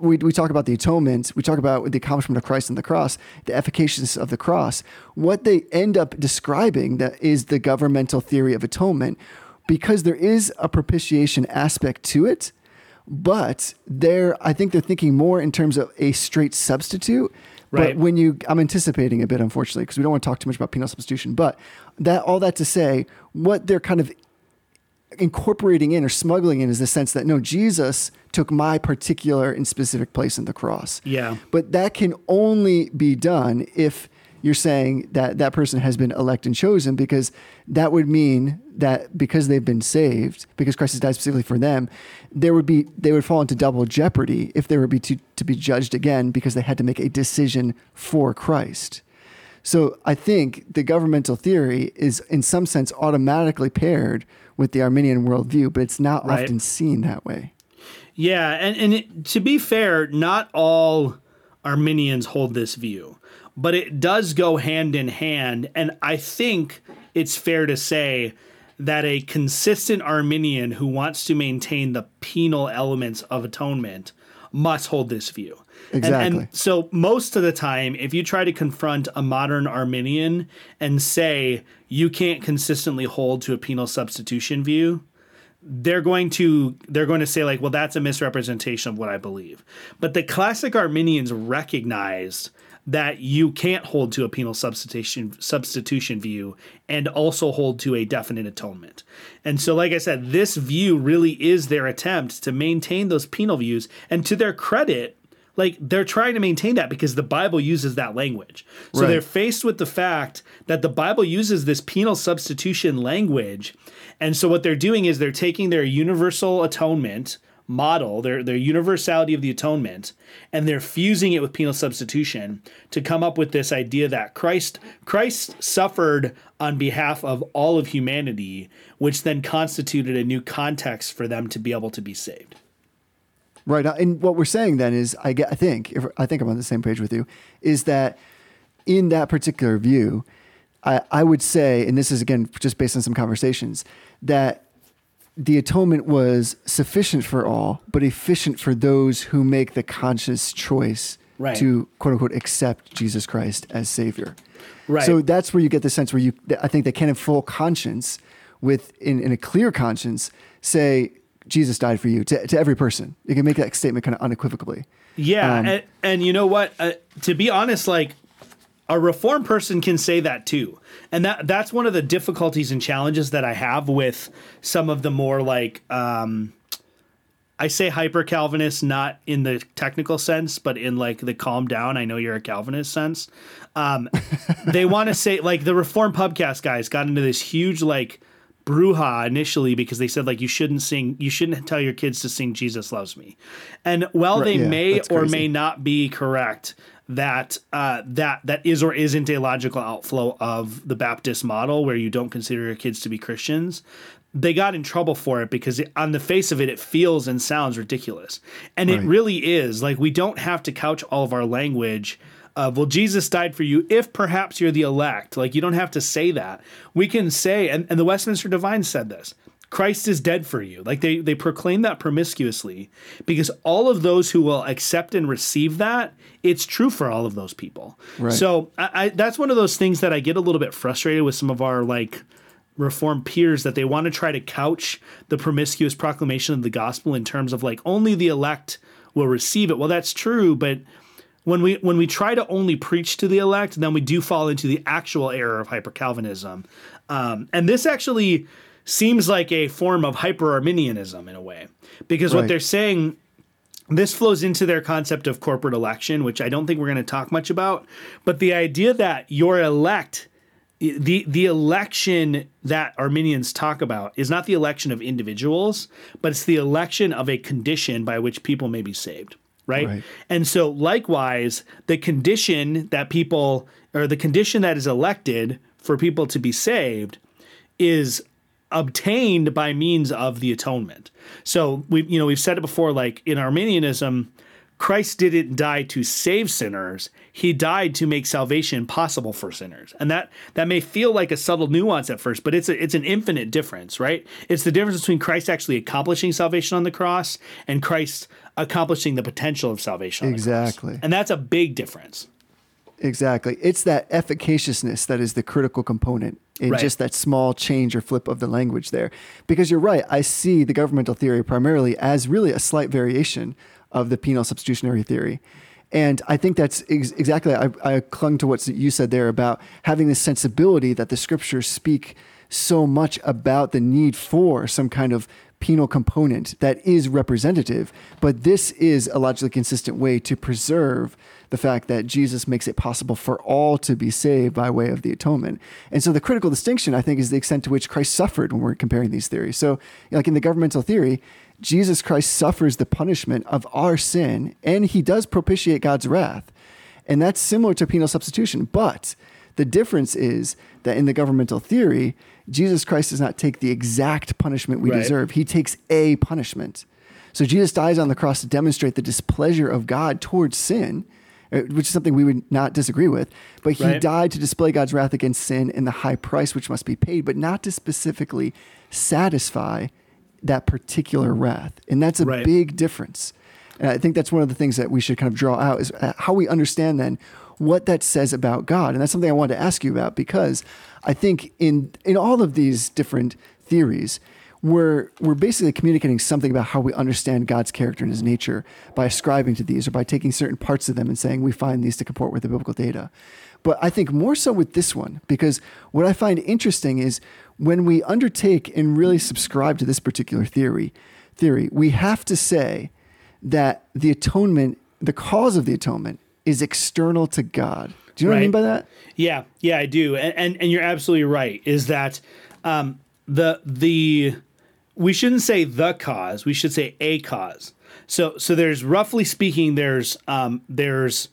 we, we talk about the atonement, we talk about the accomplishment of Christ on the cross, the efficaciousness of the cross. What they end up describing that is the governmental theory of atonement, because there is a propitiation aspect to it but they're I think they're thinking more in terms of a straight substitute. Right. But when you, I'm anticipating a bit, unfortunately, because we don't want to talk too much about penal substitution. But that all that to say, what they're kind of incorporating in or smuggling in is the sense that no, Jesus took my particular and specific place in the cross. Yeah. But that can only be done if you're saying that that person has been elect and chosen because that would mean that because they've been saved, because Christ has died specifically for them, there would be they would fall into double jeopardy if they were be to, to be judged again because they had to make a decision for Christ. So I think the governmental theory is in some sense automatically paired with the Arminian worldview, but it's not Right. often seen that way. Yeah, and and it, to be fair, not all Arminians hold this view, but it does go hand in hand, and I think it's fair to say that a consistent Arminian who wants to maintain the penal elements of atonement must hold this view. And- And, Exactly. so most of the time, if you try to confront a modern Arminian and say you can't consistently hold to a penal substitution view, they're going to they're going to say like well that's a misrepresentation of what i believe but the classic arminians recognized that you can't hold to a penal substitution substitution view and also hold to a definite atonement. And so like i said this view really is their attempt to maintain those penal views. And to their credit like they're trying to maintain that because the bible uses that language. So Right. they're faced with the fact that the bible uses this penal substitution language. And so what they're doing is they're taking their universal atonement model, their their universality of the atonement, and they're fusing it with penal substitution to come up with this idea that Christ Christ suffered on behalf of all of humanity, which then constituted a new context for them to be able to be saved. Right. uh, And what we're saying then is, I, get, I think, if, I think I'm on the same page with you, is that in that particular view, I, I would say, and this is again just based on some conversations, that the atonement was sufficient for all, but efficient for those who make the conscious choice Right. to quote unquote accept Jesus Christ as Savior. Right. So that's where you get the sense where you, I think they can in full conscience, with in, in a clear conscience, say Jesus died for you to, to every person. You can make that statement kind of unequivocally. Yeah, Um, and, and you know what? Uh, to be honest, like a reform person can say that too, and that that's one of the difficulties and challenges that I have with some of the more like um, I say hyper Calvinist, not in the technical sense, but in like the calm down. I know you're a Calvinist sense. Um, they want to say like the Reform Pubcast guys got into this huge like brouhaha initially because they said like you shouldn't sing, you shouldn't tell your kids to sing "Jesus Loves Me," and while Right, they yeah, may or may not be correct that uh, that that is or isn't a logical outflow of the Baptist model where you don't consider your kids to be Christians. They got in trouble for it because it, on the face of it, it feels and sounds ridiculous, and it really is. Like we don't have to couch all of our language of well, Jesus died for you if perhaps you're the elect. Like you don't have to say that. We can say, and, and the Westminster Divines said this. Christ is dead for you. Like they they proclaim that promiscuously because all of those who will accept and receive that, it's true for all of those people. Right. So I, I that's one of those things that I get a little bit frustrated with some of our like reform peers that they want to try to couch the promiscuous proclamation of the gospel in terms of like only the elect will receive it. Well, that's true, but when we when we try to only preach to the elect, then we do fall into the actual error of hyper Calvinism. Um, and this actually seems like a form of hyper Arminianism in a way, because what they're saying this flows into their concept of corporate election, which I don't think we're going to talk much about. But the idea that your elect the the election that Arminians talk about is not the election of individuals, but it's the election of a condition by which people may be saved. Right? Right. And so likewise, the condition that people or the condition that is elected for people to be saved is obtained by means of the atonement. So we you know we've said it before like in Arminianism Christ didn't die to save sinners. He died to make salvation possible for sinners. And that that may feel like a subtle nuance at first, but it's a, it's an infinite difference, right? It's the difference between Christ actually accomplishing salvation on the cross and Christ accomplishing the potential of salvation on the cross. Exactly. And that's a big difference. Exactly. It's that efficaciousness that is the critical component in Right. just that small change or flip of the language there. Because you're right, I see the governmental theory primarily as really a slight variation of the penal substitutionary theory. And I think that's ex- exactly, I, I clung to what you said there about having this sensibility that the scriptures speak so much about the need for some kind of penal component that is representative, but this is a logically consistent way to preserve the fact that Jesus makes it possible for all to be saved by way of the atonement. And so the critical distinction, I think, is the extent to which Christ suffered when we're comparing these theories. So, like in the governmental theory, Jesus Christ suffers the punishment of our sin, and he does propitiate God's wrath. And that's similar to penal substitution. But the difference is that in the governmental theory, Jesus Christ does not take the exact punishment we Right. deserve. He takes a punishment. So Jesus dies on the cross to demonstrate the displeasure of God towards sin, uh, which is something we would not disagree with. But he Right. died to display God's wrath against sin and the high price which must be paid, but not to specifically satisfy that particular wrath. And that's a Right. big difference. And I think that's one of the things that we should kind of draw out is uh, how we understand then what that says about God. And that's something I wanted to ask you about because I think in in all of these different theories, we're we're basically communicating something about how we understand God's character and his nature by ascribing to these or by taking certain parts of them and saying we find these to comport with the biblical data. But I think more so with this one, because what I find interesting is when we undertake and really subscribe to this particular theory, theory, we have to say that the atonement, the cause of the atonement, is external to God. Do you know what I mean by that? Yeah, yeah, I do, and and, and you're absolutely right. Is that um, the the we shouldn't say the cause. We should say a cause. So so there's roughly speaking, there's um, there's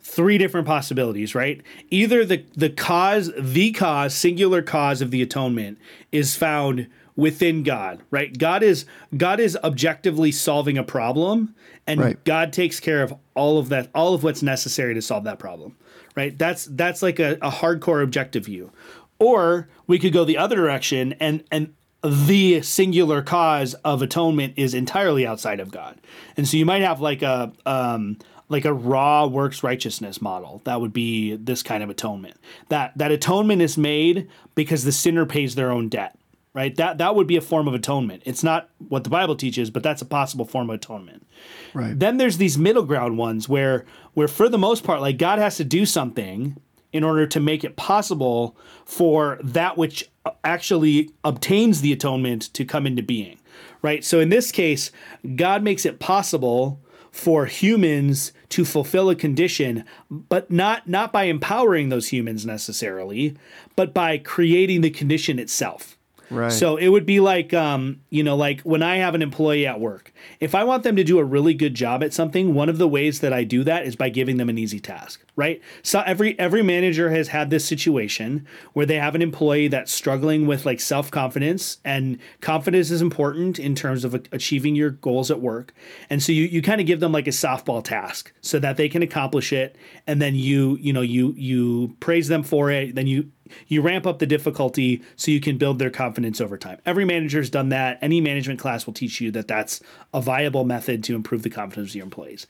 three different possibilities, right? Either the the cause, the cause, singular cause of the atonement is found within God, right? God is God is objectively solving a problem and Right. God takes care of all of that all of what's necessary to solve that problem. Right? That's that's like a, a hardcore objective view. Or we could go the other direction and and the singular cause of atonement is entirely outside of God. And so you might have like a um like a raw works righteousness model. That would be this kind of atonement. That that atonement is made because the sinner pays their own debt. Right? That that would be a form of atonement. It's not what the Bible teaches, but that's a possible form of atonement. Right. Then there's these middle ground ones where where for the most part like God has to do something in order to make it possible for that which actually obtains the atonement to come into being. Right? So in this case, God makes it possible for humans to fulfill a condition but not not by empowering those humans necessarily but by creating the condition itself Right. so it would be like, um, you know, like when I have an employee at work, if I want them to do a really good job at something, one of the ways that I do that is by giving them an easy task, right? So every every manager has had this situation where they have an employee that's struggling with like self confidence, and confidence is important in terms of achieving your goals at work. And so you you kind of give them like a softball task so that they can accomplish it, and then you you know you you praise them for it, then you you ramp up the difficulty so you can build their confidence over time. Every manager's done that. Any management class will teach you that that's a viable method to improve the confidence of your employees.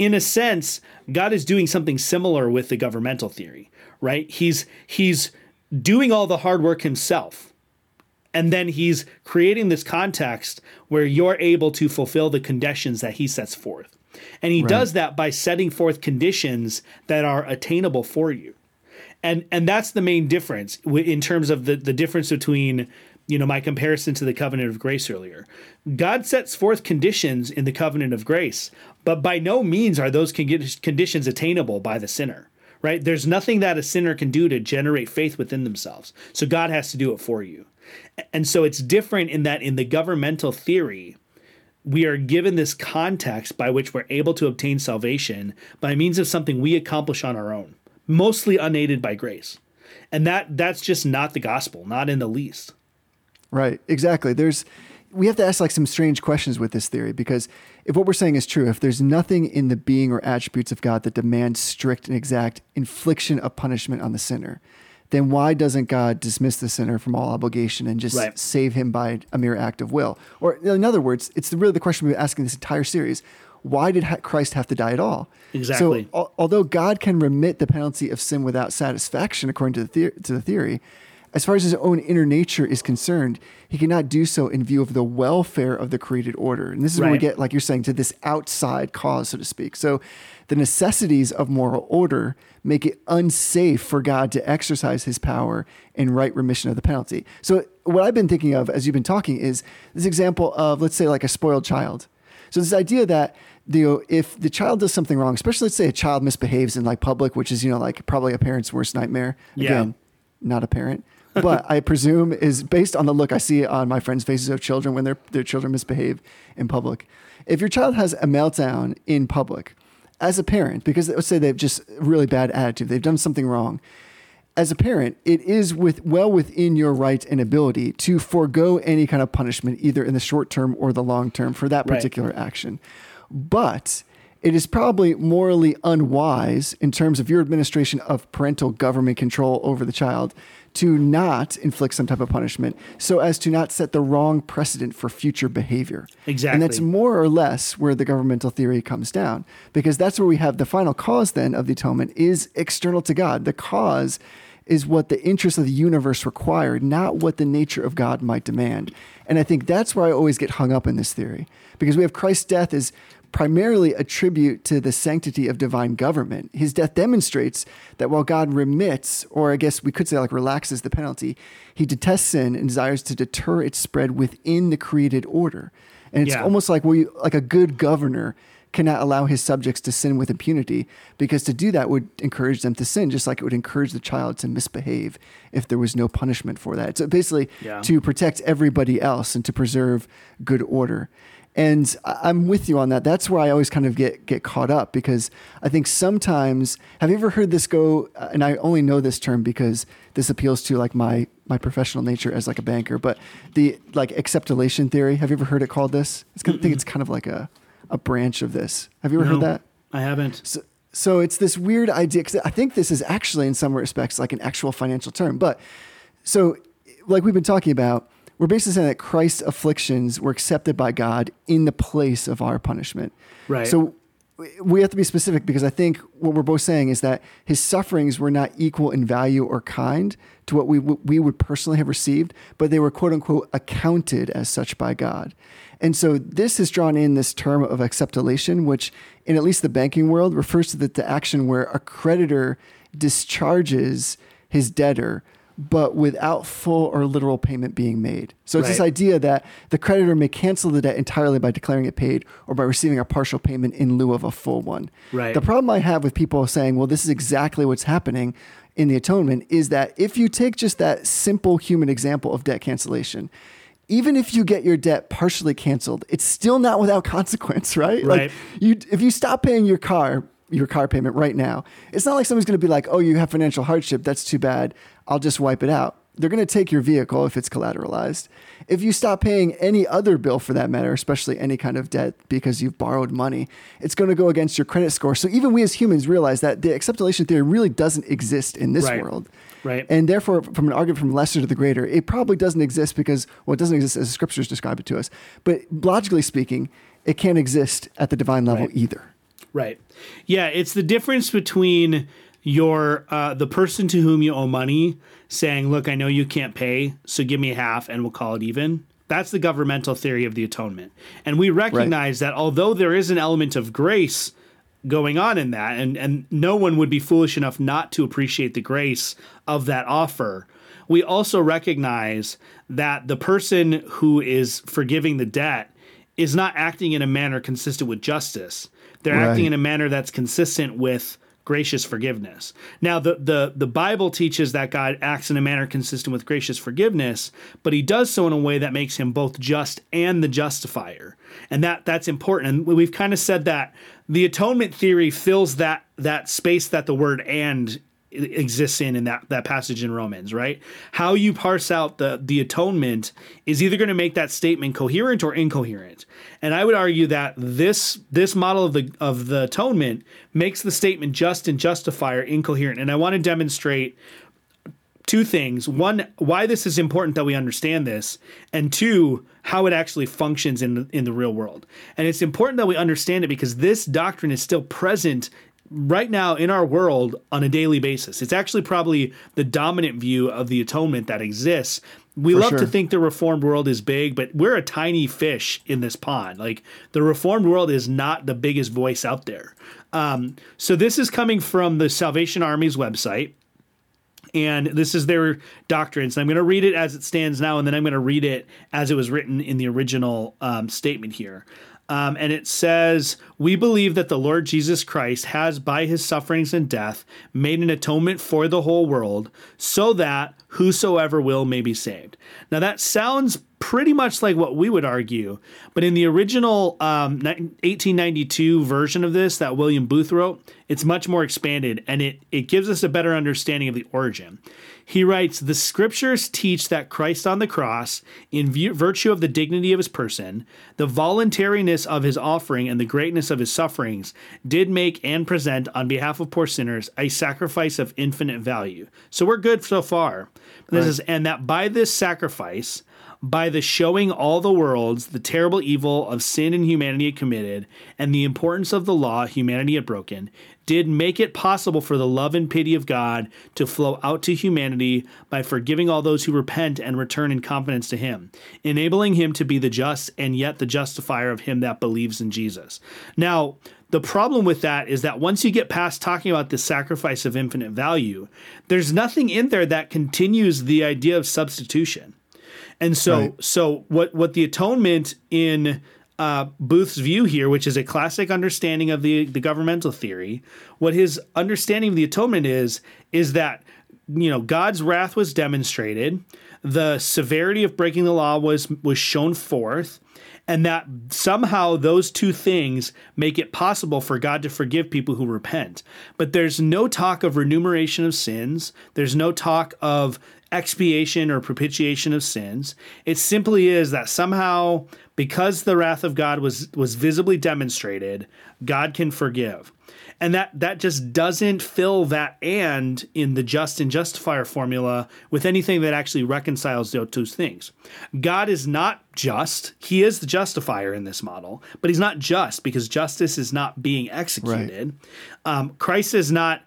In a sense, God is doing something similar with the governmental theory, right? He's he's doing all the hard work himself. And then he's creating this context where you're able to fulfill the conditions that he sets forth. And he does that by setting forth conditions that are attainable for you and and that's the main difference in terms of the the difference between you know my comparison to the covenant of grace earlier god sets forth conditions in the covenant of grace but by no means are those conditions attainable by the sinner right? There's nothing that a sinner can do to generate faith within themselves. So God has to do it for you. And so it's different in that in the governmental theory, we are given this context by which we're able to obtain salvation by means of something we accomplish on our own, mostly unaided by grace. And that that's just not the gospel, not in the least. Right. Exactly. There's we have to ask like some strange questions with this theory because if what we're saying is true, if there's nothing in the being or attributes of God that demands strict and exact infliction of punishment on the sinner, then why doesn't God dismiss the sinner from all obligation and just Right. save him by a mere act of will? Or in other words, it's really the question we've been asking this entire series. Why did Christ have to die at all? Exactly. So, al- although God can remit the penalty of sin without satisfaction, according to the, theor- to the theory, as far as his own inner nature is concerned, he cannot do so in view of the welfare of the created order. And this is where we get, like you're saying, to this outside cause, so to speak. So the necessities of moral order make it unsafe for God to exercise his power in right remission of the penalty. So what I've been thinking of as you've been talking is this example of, let's say, like a spoiled child. So this idea that you know, if the child does something wrong, especially let's say a child misbehaves in like public, which is you know like probably a parent's worst nightmare. Yeah. Again, not a parent, *laughs* but I presume is based on the look I see on my friends' faces of children when their their children misbehave in public. If your child has a meltdown in public, as a parent, because let's say they've just really bad attitude, they've done something wrong. As a parent, it is with well within your right and ability to forego any kind of punishment, either in the short term or the long term, for that Right. particular action. But it is probably morally unwise in terms of your administration of parental government control over the child to not inflict some type of punishment so as to not set the wrong precedent for future behavior. Exactly. And that's more or less where the governmental theory comes down because that's where we have the final cause then of the atonement is external to God. The cause is what the interests of the universe require, not what the nature of God might demand. And I think that's where I always get hung up in this theory because we have Christ's death is primarily a tribute to the sanctity of divine government. His death demonstrates that while God remits, or I guess we could say like relaxes the penalty, he detests sin and desires to deter its spread within the created order. And it's Yeah. almost like we like a good governor cannot allow his subjects to sin with impunity because to do that would encourage them to sin just like it would encourage the child to misbehave if there was no punishment for that so basically Yeah. to protect everybody else and to preserve good order and i'm with you on that that's where i always kind of get get caught up because i think sometimes have you ever heard this go uh, and i only know this term because this appeals to like my my professional nature as like a banker but the like acceptilation theory have you ever heard it called this it's kind of, I think it's kind of like a a branch of this. Have you ever heard that? I haven't. So, so it's this weird idea because I think this is actually, in some respects, like an actual financial term. But so, like we've been talking about, we're basically saying that Christ's afflictions were accepted by God in the place of our punishment. Right. So we have to be specific because I think what we're both saying is that his sufferings were not equal in value or kind to what we w- we would personally have received, but they were quote unquote accounted as such by God. And so this has drawn in this term of acceptilation, which in at least the banking world refers to the, the action where a creditor discharges his debtor, but without full or literal payment being made. So it's this idea that the creditor may cancel the debt entirely by declaring it paid or by receiving a partial payment in lieu of a full one. Right. The problem I have with people saying, well, this is exactly what's happening in the atonement is that if you take just that simple human example of debt cancellation, even if you get your debt partially canceled, it's still not without *laughs* consequence, right? Right. Like you if you stop paying your car your car payment right now, it's not like someone's going to be like, "Oh, you have financial hardship, that's too bad. I'll just wipe it out." They're going to take your vehicle if it's collateralized. If you stop paying any other bill for that matter, especially any kind of debt because you've borrowed money, it's going to go against your credit score. So even we as humans realize that the acceptilation theory really doesn't exist in this Right. world. Right. And therefore, from an argument from lesser to the greater, it probably doesn't exist because, well, it doesn't exist as the scriptures describe it to us. But logically speaking, it can't exist at the divine level Right. either. Right. Yeah, it's the difference between your uh, the person to whom you owe money saying, "Look, I know you can't pay, so give me half and we'll call it even." That's the governmental theory of the atonement. And we recognize that although there is an element of grace going on in that and and no one would be foolish enough not to appreciate the grace of that offer, we also recognize that the person who is forgiving the debt is not acting in a manner consistent with justice. They're acting in a manner that's consistent with gracious forgiveness. Now the the the Bible teaches that God acts in a manner consistent with gracious forgiveness, but he does so in a way that makes him both just and the justifier. And that that's important. And we've kind of said that the atonement theory fills that that space that the word and exists in in that that passage in Romans, right? How you parse out the the atonement is either going to make that statement coherent or incoherent. And I would argue that this this model of the of the atonement makes the statement just and justifier incoherent. And I want to demonstrate two things. One, why this is important that we understand this, and two, how it actually functions in the, in the real world. And it's important that we understand it because this doctrine is still present right now in our world on a daily basis. It's actually probably the dominant view of the atonement that exists. We For love sure. to think the reformed world is big, but we're a tiny fish in this pond. Like the reformed world is not the biggest voice out there. Um, so this is coming from the Salvation Army's website and this is their doctrines. I'm going to read it as it stands now, and then I'm going to read it as it was written in the original um, statement here. Um, and it says, We believe that the Lord Jesus Christ has, by his sufferings and death, made an atonement for the whole world, so that whosoever will may be saved. Now, that sounds pretty much like what we would argue, but in the original um, 1892 version of this that William Booth wrote, it's much more expanded and it, it gives us a better understanding of the origin. He writes, The scriptures teach that Christ on the cross, in view, virtue of the dignity of his person, the voluntariness of his offering, and the greatness of his sufferings, did make and present on behalf of poor sinners a sacrifice of infinite value. So we're good so far. This is, and that by this sacrifice, by the showing all the worlds the terrible evil of sin and humanity had committed, and the importance of the law humanity had broken, did make it possible for the love and pity of God to flow out to humanity by forgiving all those who repent and return in confidence to Him, enabling Him to be the just and yet the justifier of him that believes in Jesus. Now, the problem with that is that once you get past talking about the sacrifice of infinite value, there's nothing in there that continues the idea of substitution. And so, Right. so what what the atonement in uh, Booth's view here, which is a classic understanding of the the governmental theory, what his understanding of the atonement is, is that you know God's wrath was demonstrated, the severity of breaking the law was was shown forth, and that somehow those two things make it possible for God to forgive people who repent. But there's no talk of remuneration of sins. There's no talk of expiation or propitiation of sins. It simply is that somehow because the wrath of God was was visibly demonstrated, God can forgive. And that that just doesn't fill that and in the just and justifier formula with anything that actually reconciles those two things. God is not just. He is the justifier in this model, but he's not just because justice is not being executed. Um, Christ is not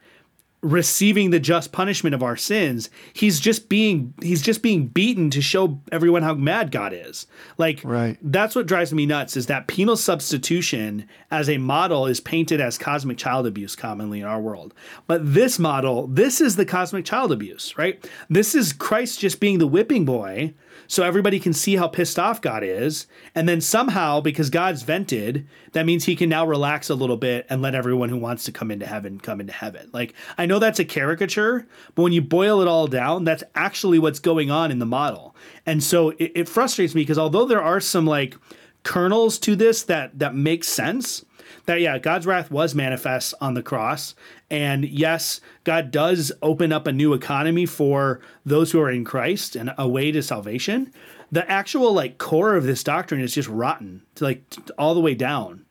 receiving the just punishment of our sins he's just being he's just being beaten to show everyone how mad god is. Like Right. that's what drives me nuts is that penal substitution as a model is painted as cosmic child abuse commonly in our world. But this model this is the cosmic child abuse right? This is christ just being the whipping boy so everybody can see how pissed off God is. And then somehow, because God's vented, that means he can now relax a little bit and let everyone who wants to come into heaven come into heaven. Like, I know that's a caricature, but when you boil it all down, that's actually what's going on in the model. And so it, it frustrates me because although there are some like kernels to this that that make sense, that yeah, God's wrath was manifest on the cross. And yes, God does open up a new economy for those who are in Christ and a way to salvation. The actual like core of this doctrine is just rotten to like all the way down.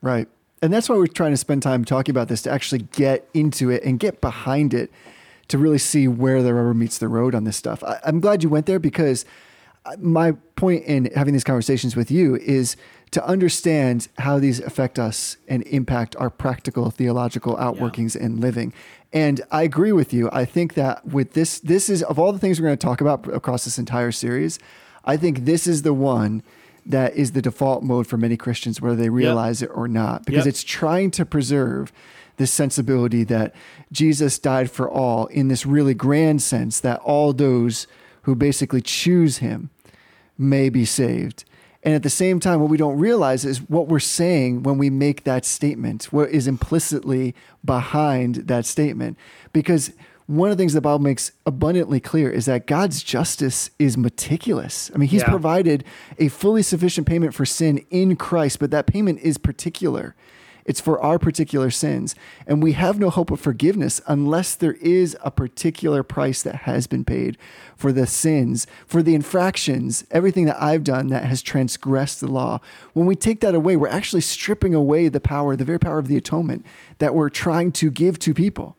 Right. And that's why we're trying to spend time talking about this to actually get into it and get behind it to really see where the rubber meets the road on this stuff. I, I'm glad you went there because uh, my point in having these conversations with you is to understand how these affect us and impact our practical theological outworkings and living. And I agree with you. I think that with this, this is of all the things we're going to talk about across this entire series, I think this is the one that is the default mode for many Christians, whether they realize it or not, because Yep. it's trying to preserve this sensibility that Jesus died for all in this really grand sense that all those who basically choose him may be saved. And at the same time, what we don't realize is what we're saying when we make that statement, what is implicitly behind that statement. Because one of the things the Bible makes abundantly clear is that God's justice is meticulous. I mean, He's Yeah. provided a fully sufficient payment for sin in Christ, but that payment is particular. It's for our particular sins. And we have no hope of forgiveness unless there is a particular price that has been paid for the sins, for the infractions, everything that I've done that has transgressed the law. When we take that away, we're actually stripping away the power, the very power of the atonement that we're trying to give to people.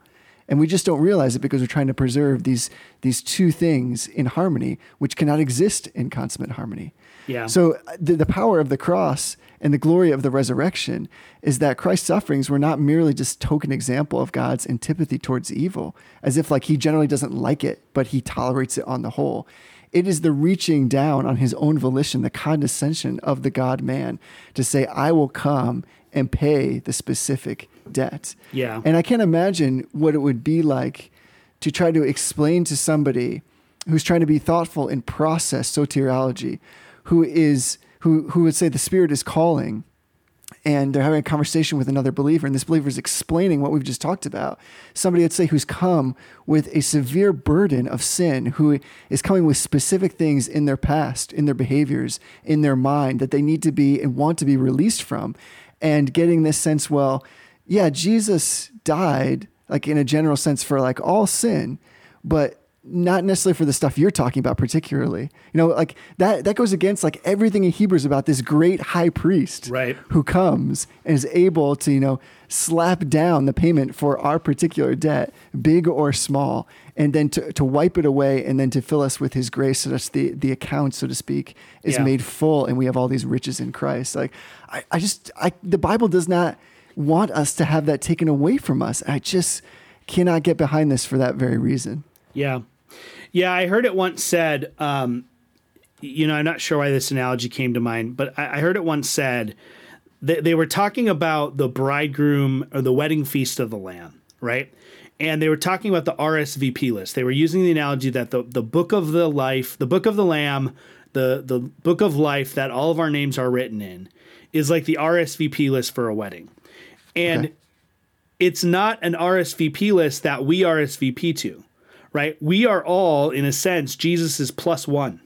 And we just don't realize it because we're trying to preserve these, these two things in harmony, which cannot exist in consummate harmony. Yeah. So uh, the, the power of the cross and the glory of the resurrection is that Christ's sufferings were not merely just token example of God's antipathy towards evil, as if like he generally doesn't like it, but he tolerates it on the whole. It is the reaching down on his own volition, the condescension of the God man to say, I will come and pay the specific debt. Yeah. And I can't imagine what it would be like to try to explain to somebody who's trying to be thoughtful in process soteriology, who is who who would say the spirit is calling and they're having a conversation with another believer and this believer is explaining what we've just talked about. Somebody let's say who's come with a severe burden of sin who is coming with specific things in their past in their behaviors in their mind that they need to be and want to be released from and getting this sense well yeah jesus died like in a general sense for like all sin but not necessarily for the stuff you're talking about particularly you know like that that goes against like everything in hebrews about this great high priest Right. who comes and is able to you know slap down the payment for our particular debt big or small and then to, to wipe it away and then to fill us with his grace so that the the account so to speak is Yeah. made full and we have all these riches in christ like i, I just i the bible does not want us to have that taken away from us i just cannot get behind this for that very reason Yeah. Yeah, I heard it once said, um, you know, I'm not sure why this analogy came to mind, but I, I heard it once said that they were talking about the bridegroom or the wedding feast of the Lamb, right? And they were talking about the RSVP list. They were using the analogy that the, the book of the life, the book of the Lamb, the, the book of life that all of our names are written in is like the RSVP list for a wedding. And Okay. it's not an RSVP list that we RSVP to, right? We are all, in a sense, Jesus is plus one,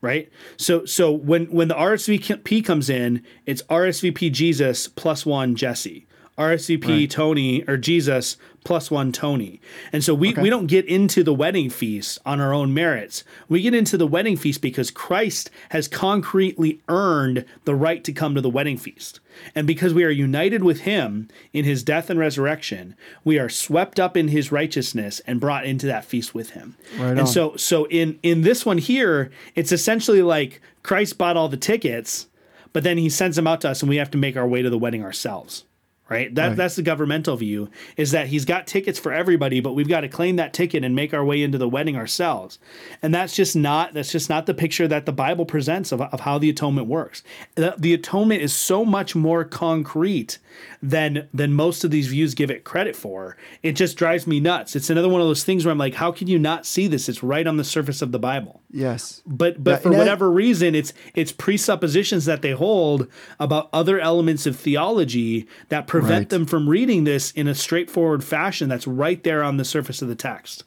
right? So, so when when the RSVP comes in, it's RSVP Jesus plus one Jesse, RSVP Right. Tony or Jesus plus one Tony, and so we we don't get into the wedding feast on our own merits. We get into the wedding feast because Christ has concretely earned the right to come to the wedding feast. And because we are united with him in his death and resurrection, we are swept up in his righteousness and brought into that feast with him. Right and so so in in this one here, it's essentially like Christ bought all the tickets, but then he sends them out to us and we have to make our way to the wedding ourselves. Right? That Right. that's the governmental view is that he's got tickets for everybody, but we've got to claim that ticket and make our way into the wedding ourselves. And that's just not that's just not the picture that the Bible presents of, of how the atonement works. The, the atonement is so much more concrete than than most of these views give it credit for. It just drives me nuts. It's another one of those things where I'm like, how can you not see this? It's right on the surface of the Bible yes but but Yeah, for and I- whatever reason it's it's presuppositions that they hold about other elements of theology that prevent Right. them from reading this in a straightforward fashion that's right there on the surface of the text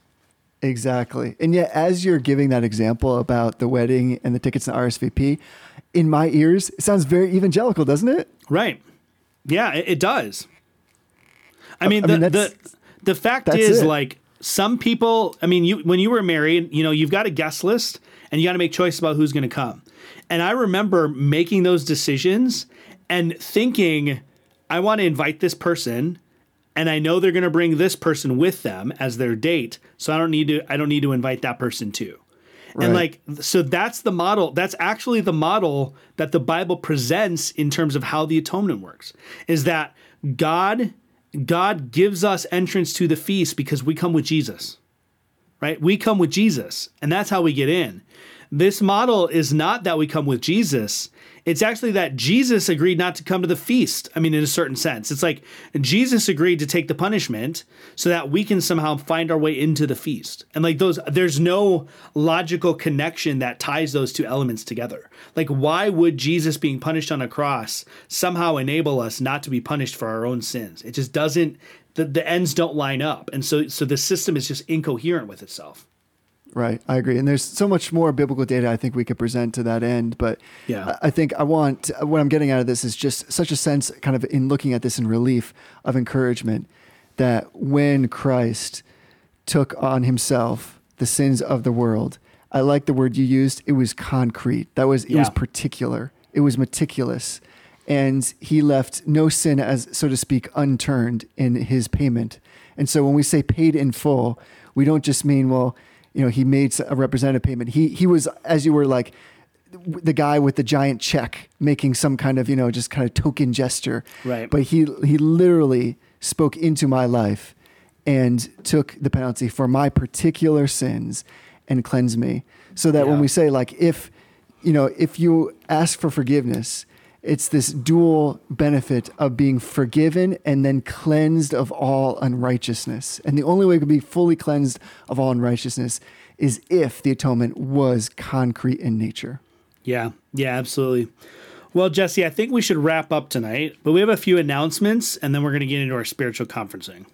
Exactly. And yet, as you're giving that example about the wedding and the tickets and RSVP, in my ears, it sounds very evangelical, doesn't it? right yeah it, it does i mean, I the, mean, the that's- the fact is it. like some people i mean you when you were married you know you've got a guest list and you got to make choices about who's going to come and i remember making those decisions and thinking i want to invite this person and I know they're going to bring this person with them as their date, so I don't need to I don't need to invite that person too. And like so that's the model that's actually the model that the Bible presents in terms of how the atonement works. Is that God God gives us entrance to the feast because we come with Jesus. right? We come with Jesus, and that's how we get in. This model is not that we come with Jesus. It's actually that Jesus agreed not to come to the feast. I mean, in a certain sense, it's like Jesus agreed to take the punishment so that we can somehow find our way into the feast. And like those, there's no logical connection that ties those two elements together. Like, why would Jesus being punished on a cross somehow enable us not to be punished for our own sins? It just doesn't. The, the ends don't line up, and so so the system is just incoherent with itself. Right, I agree. And there's so much more biblical data I think we could present to that end. But Yeah. I I think I want what I'm getting out of this is just such a sense, kind of in looking at this in relief of encouragement, that when Christ took on himself the sins of the world, I like the word you used. It was concrete. That was it was particular. It was meticulous, and he left no sin as so to speak unturned in his payment. And so when we say paid in full, we don't just mean well, you know, he made a representative payment. He he was as you were like the guy with the giant check making some kind of you know just kind of token gesture Right. but he he literally spoke into my life and took the penalty for my particular sins and cleansed me so that when we say like if you know if you ask for forgiveness it's this dual benefit of being forgiven and then cleansed of all unrighteousness and the only way to be fully cleansed of all unrighteousness is if the atonement was concrete in nature Yeah, yeah, absolutely. Well, Jesse, I think we should wrap up tonight, but we have a few announcements and then we're going to get into our spiritual conferencing.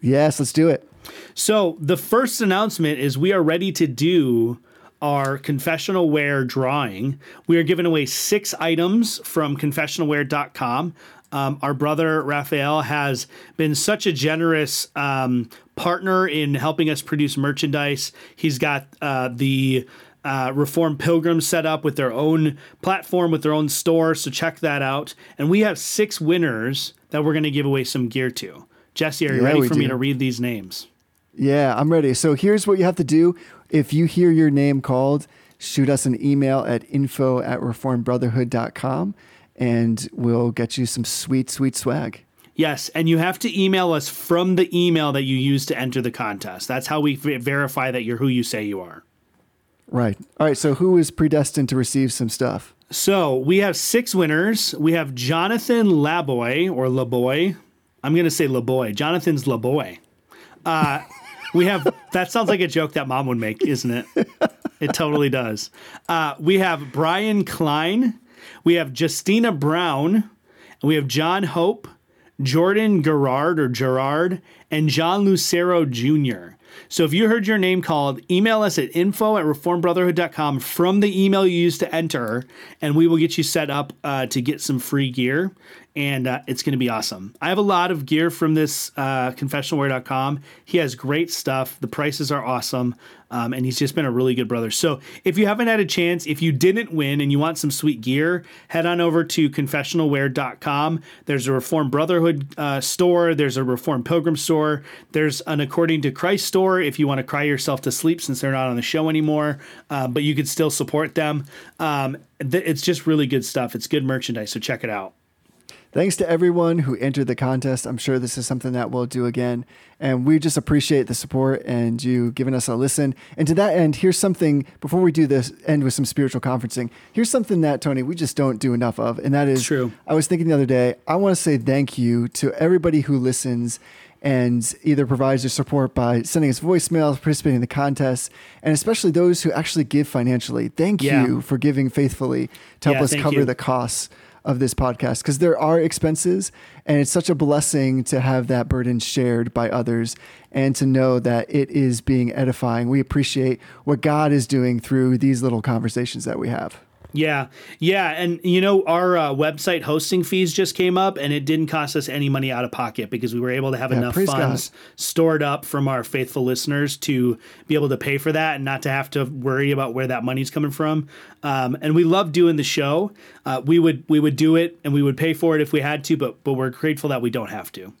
yes let's do it So, the first announcement is we are ready to do our confessional wear drawing. We are giving away six items from confessionalwear.com. Um, our brother Raphael has been such a generous um, partner in helping us produce merchandise. He's got uh, the uh, Reformed Pilgrims set up with their own platform, with their own store. So check that out. And we have six winners that we're going to give away some gear to. Jesse, are you Yeah, ready for me to read these names? Yeah, I'm ready. So here's what you have to do. If you hear your name called, shoot us an email at info at reformedbrotherhood.com and we'll get you some sweet, sweet swag. Yes, and you have to email us from the email that you use to enter the contest. That's how we verify that you're who you say you are. Right. All right. So who is predestined to receive some stuff? So we have six winners. We have Jonathan Laboy or Laboy. I'm going to say Laboy. Jonathan's Laboy. Uh, we have that sounds like a joke that mom would make, isn't it? It totally does. Uh, we have Brian Klein. We have Justina Brown. We have John Hope, Jordan Gerard or Gerard, and John Lucero Jr. So if you heard your name called, email us at info at reformedbrotherhood.com from the email you used to enter, and we will get you set up uh, to get some free gear. And uh, it's going to be awesome. I have a lot of gear from this uh, confessionalwear.com. He has great stuff. The prices are awesome. Um, and he's just been a really good brother. So if you haven't had a chance, if you didn't win and you want some sweet gear, head on over to confessionalwear.com. There's a Reformed Brotherhood uh, store, there's a Reformed Pilgrim store, there's an According to Christ store if you want to cry yourself to sleep since they're not on the show anymore, uh, but you could still support them. Um, th- it's just really good stuff. It's good merchandise, so check it out. Thanks to everyone who entered the contest. I'm sure this is something that we'll do again. And we just appreciate the support and you giving us a listen. And to that end, here's something before we do this, end with some spiritual conferencing. Here's something that, Tony, we just don't do enough of. And that is True. I was thinking the other day, I want to say thank you to everybody who listens and either provides their support by sending us voicemails, participating in the contest, and especially those who actually give financially. Thank Yeah. you for giving faithfully to help Yeah, us cover you. the costs of this podcast because there are expenses and it's such a blessing to have that burden shared by others and to know that it is being edifying. We appreciate what God is doing through these little conversations that we have. Yeah, yeah, and you know our uh, website hosting fees just came up, and it didn't cost us any money out of pocket because we were able to have Yeah, enough funds stored up from our faithful listeners to be able to pay for that and not to have to worry about where that money's coming from. Um, and we love doing the show. Uh, we would we would do it and we would pay for it if we had to, but but we're grateful that we don't have to.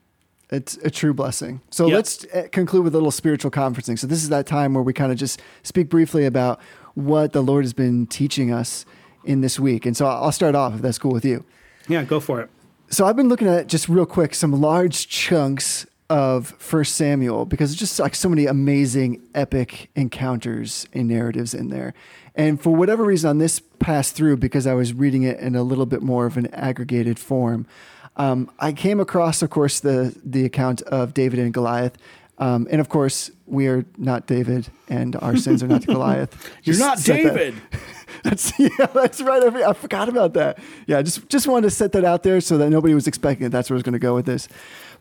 It's a true blessing. So Yep. let's uh, conclude with a little spiritual conferencing. So this is that time where we kind of just speak briefly about what the Lord has been teaching us in this week. And so I'll start off if that's cool with you. Yeah, go for it. So I've been looking at just real quick some large chunks of First Samuel because it's just like so many amazing epic encounters and narratives in there. And for whatever reason, on this pass through, because I was reading it in a little bit more of an aggregated form, um, I came across, of course, the the account of David and Goliath. Um, and of course, we are not David, and our sins are not *laughs* Goliath. You're not David. *laughs* that's *laughs* yeah, that's right. I, I forgot about that. Yeah, just just wanted to set that out there so that nobody was expecting it. That's where I was going to go with this.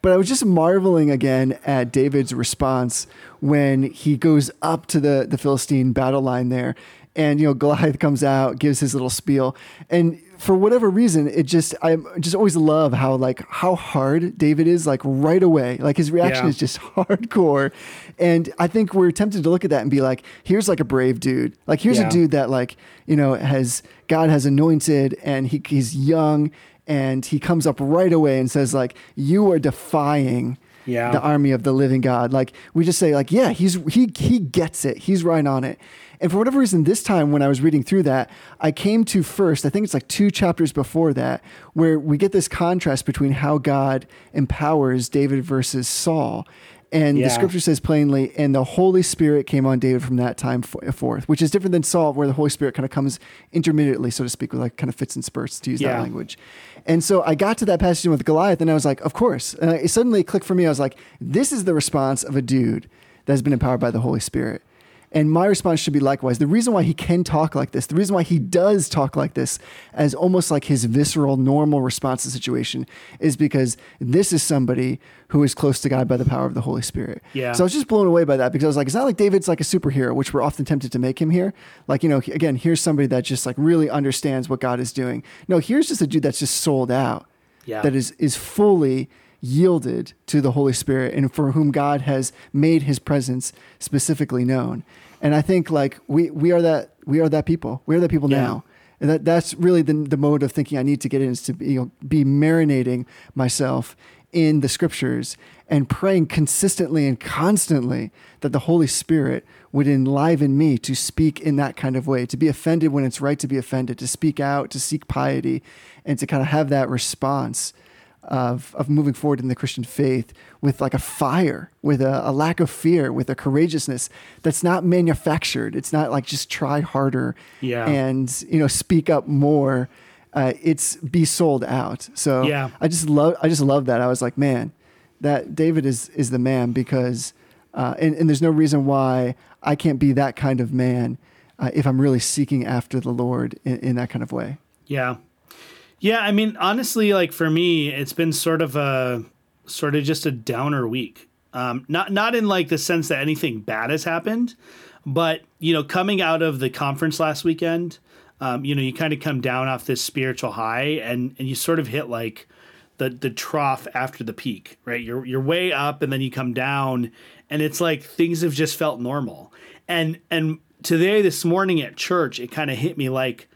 But I was just marveling again at David's response when he goes up to the the Philistine battle line there, and you know Goliath comes out, gives his little spiel, and for whatever reason, it just I just always love how like how hard David is like right away. Like his reaction Yeah. is just *laughs* hardcore, and I think we're tempted to look at that and be like, here's like a brave dude. Like here's Yeah. a dude that like you know has God has anointed and he, he's young and he comes up right away and says like you are defying Yeah. the army of the living God. Like we just say like yeah he's he he gets it. He's right on it. And for whatever reason, this time when I was reading through that, I came to first, I think it's like two chapters before that, where we get this contrast between how God empowers David versus Saul. And Yeah. the scripture says plainly, and the Holy Spirit came on David from that time forth, which is different than Saul, where the Holy Spirit kind of comes intermittently, so to speak, with like kind of fits and spurts to use that language. And so I got to that passage with Goliath, and I was like, of course. And it suddenly clicked for me. I was like, this is the response of a dude that has been empowered by the Holy Spirit. And my response should be likewise. The reason why he can talk like this, the reason why he does talk like this as almost like his visceral, normal response to the situation is because this is somebody who is close to God by the power of the Holy Spirit. Yeah. So I was just blown away by that because I was like, it's not like David's like a superhero, which we're often tempted to make him here. Like, you know, again, here's somebody that just like really understands what God is doing. No, here's just a dude that's just sold out. Yeah. That is is fully yielded to the Holy Spirit and for whom God has made his presence specifically known. And I think like we we are that we are that people. We are that people Yeah. now. And that that's really the the mode of thinking I need to get in is to be, you know, be marinating myself in the scriptures and praying consistently and constantly that the Holy Spirit would enliven me to speak in that kind of way, to be offended when it's right to be offended, to speak out, to seek piety, and to kind of have that response of, of moving forward in the Christian faith with like a fire, with a, a lack of fear, with a courageousness that's not manufactured. It's not like just try harder Yeah. and you know speak up more. Uh, it's be sold out. So Yeah. I just love I just love that. I was like, man, that David is is the man because uh, and, and there's no reason why I can't be that kind of man uh, if I'm really seeking after the Lord in, in that kind of way. Yeah. Yeah, I mean, honestly, like for me, it's been sort of a sort of just a downer week. Um, not not in like the sense that anything bad has happened, but you know, coming out of the conference last weekend, um, you know, you kind of come down off this spiritual high, and and you sort of hit like the the trough after the peak, right? You're you're way up, and then you come down, and it's like things have just felt normal. And and today, this morning at church, it kind of hit me like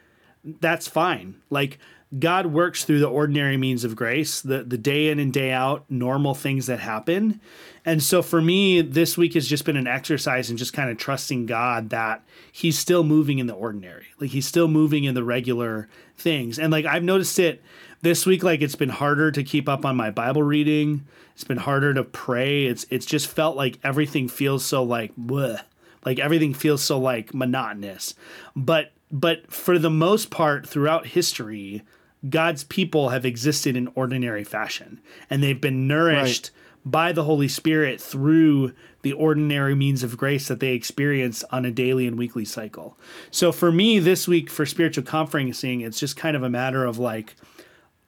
that's fine. Like God works through the ordinary means of grace, the the day in and day out normal things that happen. And so for me, this week has just been an exercise in just kind of trusting God that he's still moving in the ordinary. Like he's still moving in the regular things. And like I've noticed it this week like it's been harder to keep up on my Bible reading. It's been harder to pray. It's it's just felt like everything feels so like bleh. Like everything feels so like monotonous. But but for the most part throughout history, God's people have existed in ordinary fashion and they've been nourished by the Holy Spirit through the ordinary means of grace that they experience on a daily and weekly cycle. So for me this week for spiritual conferencing, it's just kind of a matter of like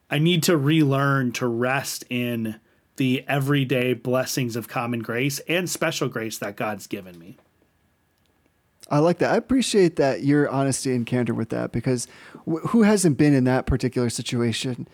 I need to relearn to rest in the everyday blessings of common grace and special grace that God's given me. I like that. I appreciate that your honesty and candor with that because wh- who hasn't been in that particular situation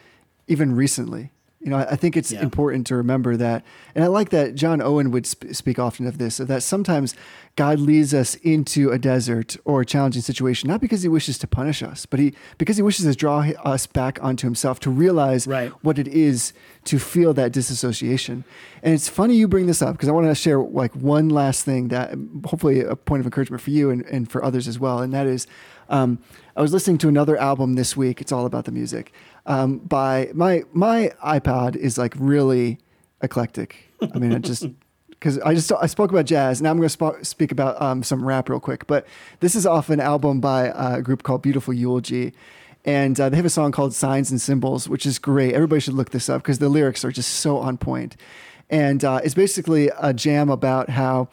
even recently? You know, I think it's Yeah. important to remember that. And I like that John Owen would sp- speak often of this, of that sometimes God leads us into a desert or a challenging situation, not because he wishes to punish us, but he because he wishes to draw us back onto himself to realize Right. what it is to feel that disassociation. And it's funny you bring this up because I want to share like one last thing that hopefully a point of encouragement for you and, and for others as well. And that is, um, I was listening to another album this week. It's all about the music. Um, by my my iPod is like really eclectic. I mean, it just *laughs* because I just I spoke about jazz. Now I'm going to sp- speak about um, some rap real quick. But this is off an album by uh, a group called Beautiful Eulogy. And uh, they have a song called Signs and Symbols, which is great. Everybody should look this up because the lyrics are just so on point. And uh, it's basically a jam about how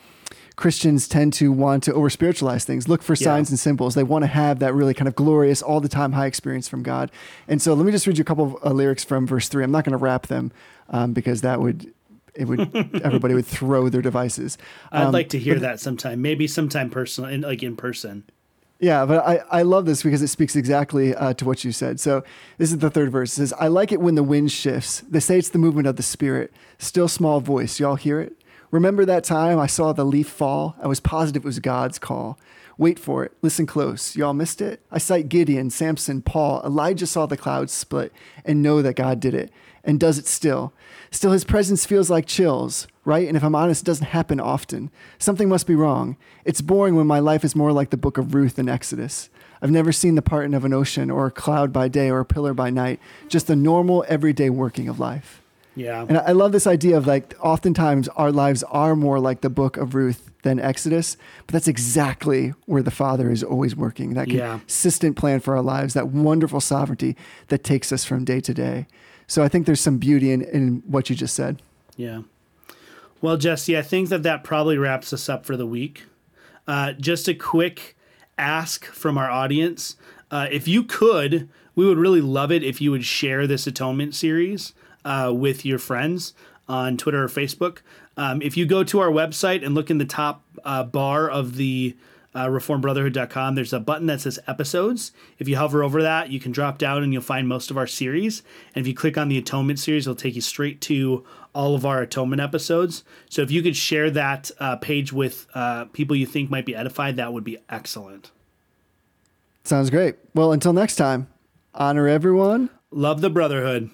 Christians tend to want to over spiritualize things, look for signs and symbols. They want to have that really kind of glorious, all the time high experience from God. And so let me just read you a couple of uh, lyrics from verse three. I'm not going to rap them um, because that would, it would, *laughs* everybody would throw their devices. I'd Um, like to hear that sometime. Maybe sometime personal, in, like in person. Yeah, but I, I love this because it speaks exactly uh, to what you said. So this is the third verse. It says, I like it when the wind shifts. They say it's the movement of the spirit. Still small voice. Y'all hear it? Remember that time I saw the leaf fall? I was positive it was God's call. Wait for it. Listen close. Y'all missed it? I cite Gideon, Samson, Paul. Elijah saw the clouds split and know that God did it and does it still. Still, his presence feels like chills, right? And if I'm honest, it doesn't happen often. Something must be wrong. It's boring when my life is more like the book of Ruth and Exodus. I've never seen the parting of an ocean or a cloud by day or a pillar by night, just the normal, everyday working of life. Yeah. And I love this idea of like, oftentimes our lives are more like the book of Ruth than Exodus, but that's exactly where the Father is always working. That Yeah. consistent plan for our lives, that wonderful sovereignty that takes us from day to day. So I think there's some beauty in, in what you just said. Yeah. Well, Jesse, I think that that probably wraps us up for the week. Uh, just a quick ask from our audience. Uh, if you could, we would really love it if you would share this atonement series uh, with your friends on Twitter or Facebook. Um, if you go to our website and look in the top uh, bar of the uh, reformedbrotherhood.com, there's a button that says episodes. If you hover over that, you can drop down and you'll find most of our series. And if you click on the atonement series, it'll take you straight to all of our atonement episodes. So if you could share that uh, page with uh, people you think might be edified, that would be excellent. Sounds great. Well, until next time, honor everyone. Love the brotherhood.